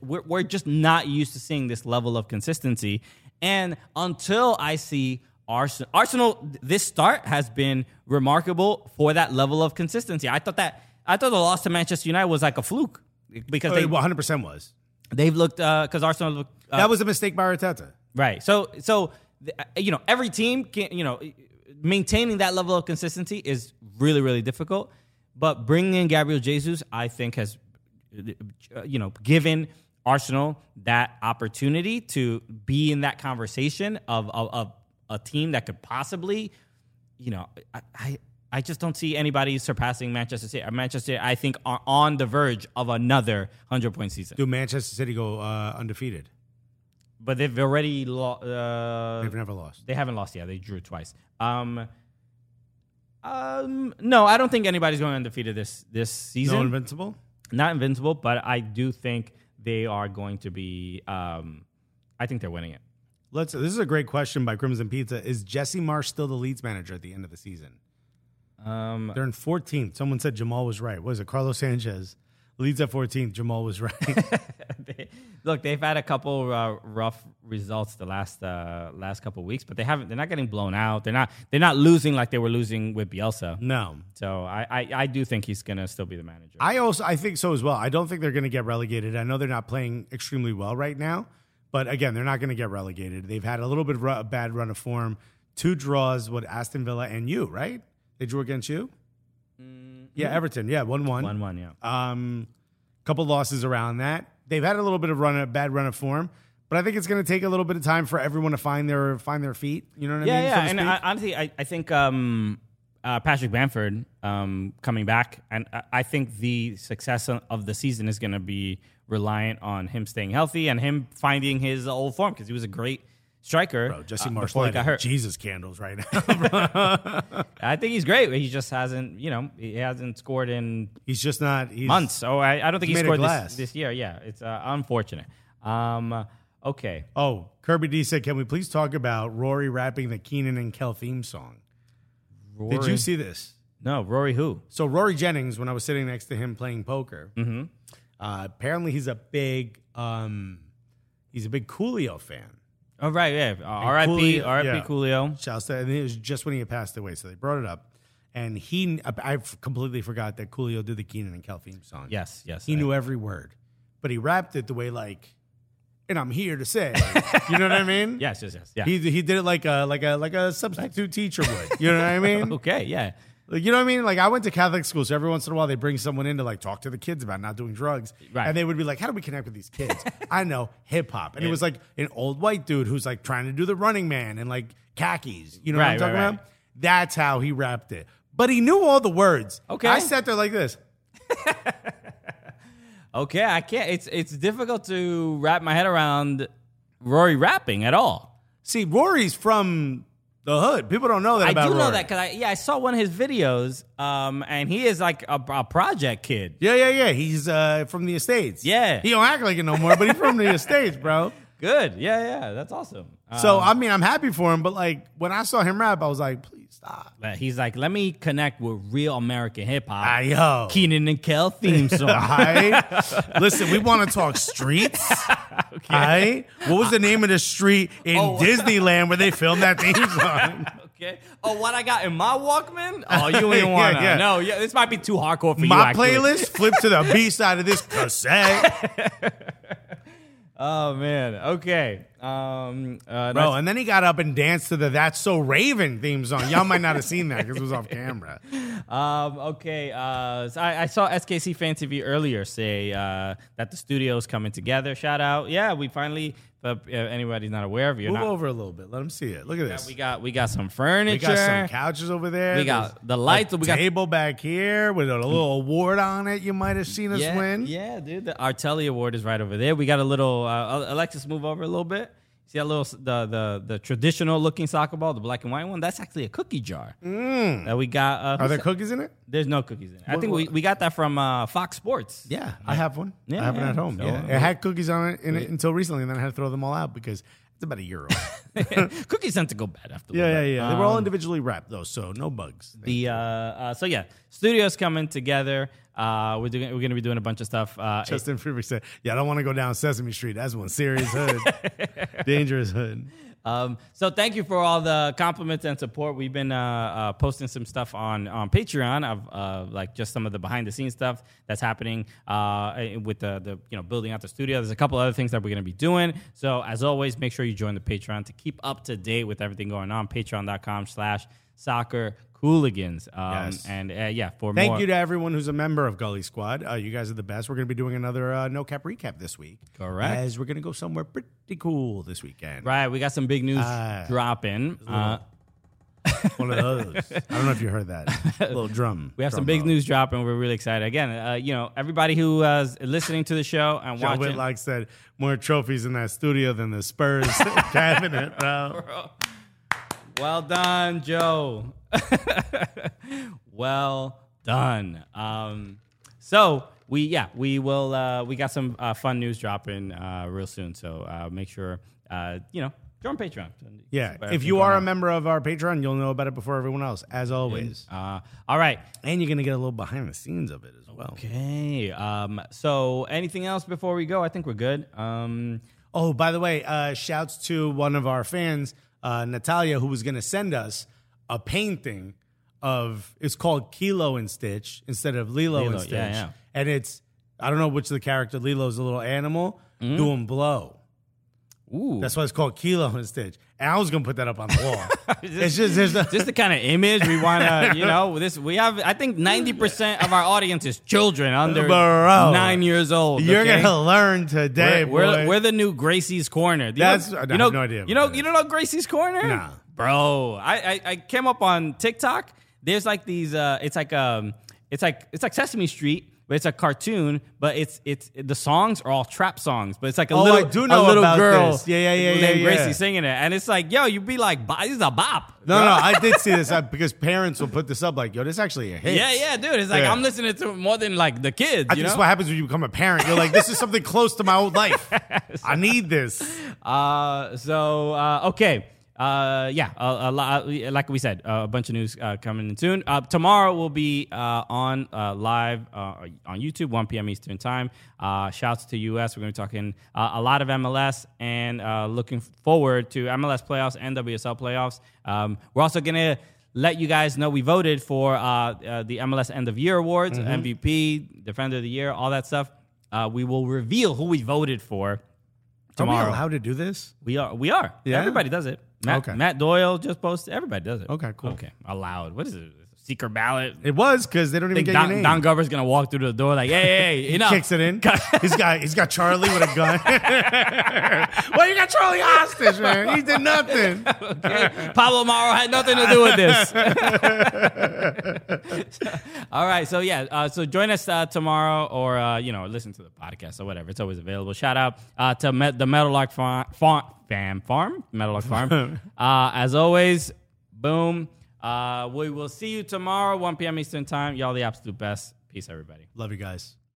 we're, we're just not used to seeing this level of consistency and until i see arsenal arsenal this start has been remarkable for that level of consistency i thought that i thought the loss to manchester united was like a fluke because Oh, they, 100% was. They've looked because Arsenal looked uh, that was a mistake by Arteta. right. So so uh, you know every team can you know maintaining that level of consistency is really really difficult. But bringing in Gabriel Jesus, I think has uh, you know given Arsenal that opportunity to be in that conversation of of, of a team that could possibly you know I. I I just don't see anybody surpassing Manchester City. Uh, Manchester, City, I think, are on the verge of another hundred-point season. Do Manchester City go uh, undefeated? But they've already lost. Uh, They've never lost. they haven't lost yet. They drew twice. Um, um, no, I don't think anybody's going undefeated this this season. No invincible? Not invincible, but I do think they are going to be. Um, I think they're winning it. Let's. This is a great question by Crimson Pizza. Is Jesse Marsch still the Leeds manager at the end of the season? Um, They're in 14th. Someone said Jamal was right. What is it? Carlos Sanchez Leeds at 14th. Jamal was right. <laughs> they- look, they've had a couple uh, rough results the last uh, last couple weeks, but they haven't. They're not getting blown out. They're not. They're not losing like they were losing with Bielsa. no. So I, I, I do think he's gonna still be the manager. I also I think so as well. I don't think they're going to get relegated. I know they're not playing extremely well right now, but again, they're not going to get relegated. They've had a little bit of a bad run of form. Two draws with Aston Villa and you, right? They drew against you. Yeah, Everton. Yeah, one one. One one, yeah. Um, couple losses around that. They've had a little bit of run, a bad run of form, but I think it's going to take a little bit of time for everyone to find their find their feet. You know what I mean? yeah. so and? I, honestly, I, I think um, uh, Patrick Bamford um, coming back, and I, I think the success of the season is going to be reliant on him staying healthy and him finding his old form because he was a great striker. Bro, Jesse uh, Marsch got hurt. Jesus candles right now. <laughs> I think he's great. He just hasn't, you know, he hasn't scored in he's just not. He's, months. So I, I don't think he he's scored this, this year. Yeah, it's uh, unfortunate. Um, okay. Oh, Kirby D said, "Can we please talk about Rory rapping the Keenan and Kel theme song?" Did you see this? No, Rory who? So Rory Jennings, when I was sitting next to him playing poker, Mm-hmm. uh, apparently he's a big um, he's a big Coolio fan. Oh, right, yeah. Uh, R.I.P. Coolio- R.I.P. yeah. Coolio. Shouts to, and it was just when he had passed away, so they brought it up. And he, I completely forgot that Coolio did the Keenan and Kel theme song. Yes, yes. he I- knew every word, but he rapped it the way like, and I'm here to say, you know what I mean? <laughs> Yes, yes, yes. Yeah. He he did it like a like a like a substitute teacher would. You know what I mean? <laughs> okay, yeah. Like, you know what I mean? Like I went to Catholic school, so every once in a while they bring someone in to like talk to the kids about not doing drugs, Right. and they would be like, "How do we connect with these kids?" <laughs> I know hip hop, and it was like an old white dude who's like trying to do the Running Man and like khakis. You know what I'm talking right, right. about? That's how he rapped it, but he knew all the words. Okay. I sat there like this. <laughs> Okay, I can't. It's it's difficult to wrap my head around Rory rapping at all. See, Rory's from the hood. People don't know that I do know that because I yeah I saw one of his videos, um, and he is like a, a project kid. Yeah, yeah, yeah. He's uh, from the estates. Yeah. he don't act like it no more, but he's from the <laughs> estates, bro. Good, yeah, yeah, that's awesome. So Um, I mean, I'm happy for him, but like when I saw him rap, I was like, please stop. he's like, let me connect with real American hip hop. Ah, yo. Keenan and Kel theme <laughs> song. Alright? Listen, we want to talk streets. <laughs> Alright? What was the name of the street in Oh. Disneyland where they filmed that theme <laughs> song? okay. Oh, what I got in my Walkman? Oh, you ain't Yeah, want to. yeah. No, yeah, this might be too hardcore for you. My playlist, flip to the B side of this cassette. Oh man. Okay. Um. Uh, Bro, and then he got up and danced to the That's So Raven theme song. Y'all might not have seen that because it was off camera. <laughs> Um, okay. Uh, so I, I saw SKC Fan TV earlier say uh, that the studio's coming together. Shout out. Yeah, we finally. But uh, anybody's not aware of you. Move over a little bit. Let them see it. Look at this. We got we got some furniture. We got some couches over there. We got There's the lights. We got table back here with a little award on it. You might have seen us yeah, win. Yeah, dude. The Artelli Award is right over there. We got a little. Uh, Alexis, move over a little bit. See that little the the the traditional looking soccer ball, the black and white one. That's actually a cookie jar that we got. Uh, Mm. Are there cookies in it? There's no cookies in it. I What- think we, we got that from uh, Fox Sports. Yeah, I have one. Yeah, I have one at home. So, yeah. It had cookies on it, in it until recently, and then I had to throw them all out because it's about a year old. <laughs> <laughs> cookies tend to go bad after. a yeah, yeah, bit. yeah. They were all Um, individually wrapped though, so no bugs. The uh, uh, so yeah, studios coming together. Uh, we're doing we're gonna be doing a bunch of stuff. Uh, Justin Freeberg said, "Yeah, I don't want to go down Sesame Street. That's one serious hood, <laughs> dangerous hood." Um, so thank you for all the compliments and support. We've been uh, uh, posting some stuff on on Patreon of uh, like just some of the behind the scenes stuff that's happening uh, with the the you know building out the studio. There's a couple other things that we're going to be doing. So as always, make sure you join the Patreon to keep up to date with everything going on. Patreon.com/slash Soccer Cooligans. Um, Yes. And uh, yeah, for Thank more. you to everyone who's a member of Gully Squad. Uh, you guys are the best. We're going to be doing another uh, no cap recap this week. Correct. As we're going to go somewhere pretty cool this weekend. Right, we got some big news Ah. dropping. Uh, One of those. <laughs> I don't know if you heard that little drum. <laughs> We have some big roll. news dropping. We're really excited. Again, uh, you know, everybody who uh, listening to the show and Joe watching. Whitlock said more trophies in that studio than the Spurs <laughs> cabinet, bro. Well done, Joe. <laughs> well done. Um, so we yeah we will uh, we got some uh, fun news dropping uh, real soon. So uh, make sure uh, you know join Patreon. Yeah. If you are a member of our Patreon, you'll know about it before everyone else, as always. Uh, all right. And you're going to get a little behind the scenes of it as well. Okay. Um, so anything else before we go? I think we're good. Um, Oh, by the way, uh, shouts to one of our fans, uh, Natalia, who was going to send us a painting of it's called Kilo and Stitch instead of Lilo, Lilo, and Stitch, yeah, yeah. and it's I don't know which of the character Lilo's a little animal Mm-hmm. doing blow. ooh. That's why it's called Kilo and Stitch. I was to put that up on the wall. <laughs> it's just there's a, just the kind of image we want to, you <laughs> know, this we have. I think ninety percent of our audience is children under Bro. nine years old. you're okay? to learn today, We're, we're, we're the new Gracie's Corner. You That's- know, I you have know, no idea You know, you don't know Gracie's Corner? Nah. bro. I, I I came up on TikTok. There's like these. Uh, it's like um, it's like it's like Sesame Street. But it's a cartoon, but it's it's the songs are all trap songs, but it's like a Oh, little I do know a little about girl, this. Yeah, yeah, yeah, named yeah, yeah. Gracie singing it, and it's like, yo, you'd be like, "Bop, this is a bop. no, no, I did see this uh, <laughs> because parents will put this up like, yo, this is actually a hit. Yeah, yeah, dude. It's like Yeah. I'm listening to more than like the kids. I you think that's what happens when you become a parent. You're like, this is something close to my old life. <laughs> I need this. Uh, so uh, okay. Uh, yeah, a, a lot, like we said, uh, a bunch of news uh, coming in soon. Uh, tomorrow we'll be uh, on uh, live uh, on YouTube, 1 p.m. Eastern time. Uh, shouts to US. We're going to be talking uh, a lot of MLS and uh, looking forward to MLS playoffs and WSL playoffs. Um, we're also going to let you guys know we voted for uh, uh, the MLS End of Year Awards, MVP, Defender of the Year, all that stuff. Uh, we will reveal who we voted for Are we tomorrow. allowed to do this? We are. We are. Yeah? Everybody does it. Matt, Okay. Matt Doyle just posted. Everybody does it. Okay, cool. Okay. Allowed. What is it? Secret ballot. It was because they don't even think get Don, your name. Don Glover's gonna walk through the door like, hey, hey, hey he enough. kicks it in. he's got he's got Charlie with a gun. <laughs> well, you got Charlie hostage, man. He did nothing. Okay. Pablo Mauro had nothing to do with this. <laughs> All right, so yeah, uh, so join us uh, tomorrow, or uh, you know, listen to the podcast or whatever. It's always available. Shout out uh, to Met- the Meadowlark Farm, farm, fam farm, Meadowlark Farm. <laughs> uh, as always, boom. Uh, we will see you tomorrow, 1 p.m. Eastern time. Y'all the absolute best. Peace, everybody. Love you guys.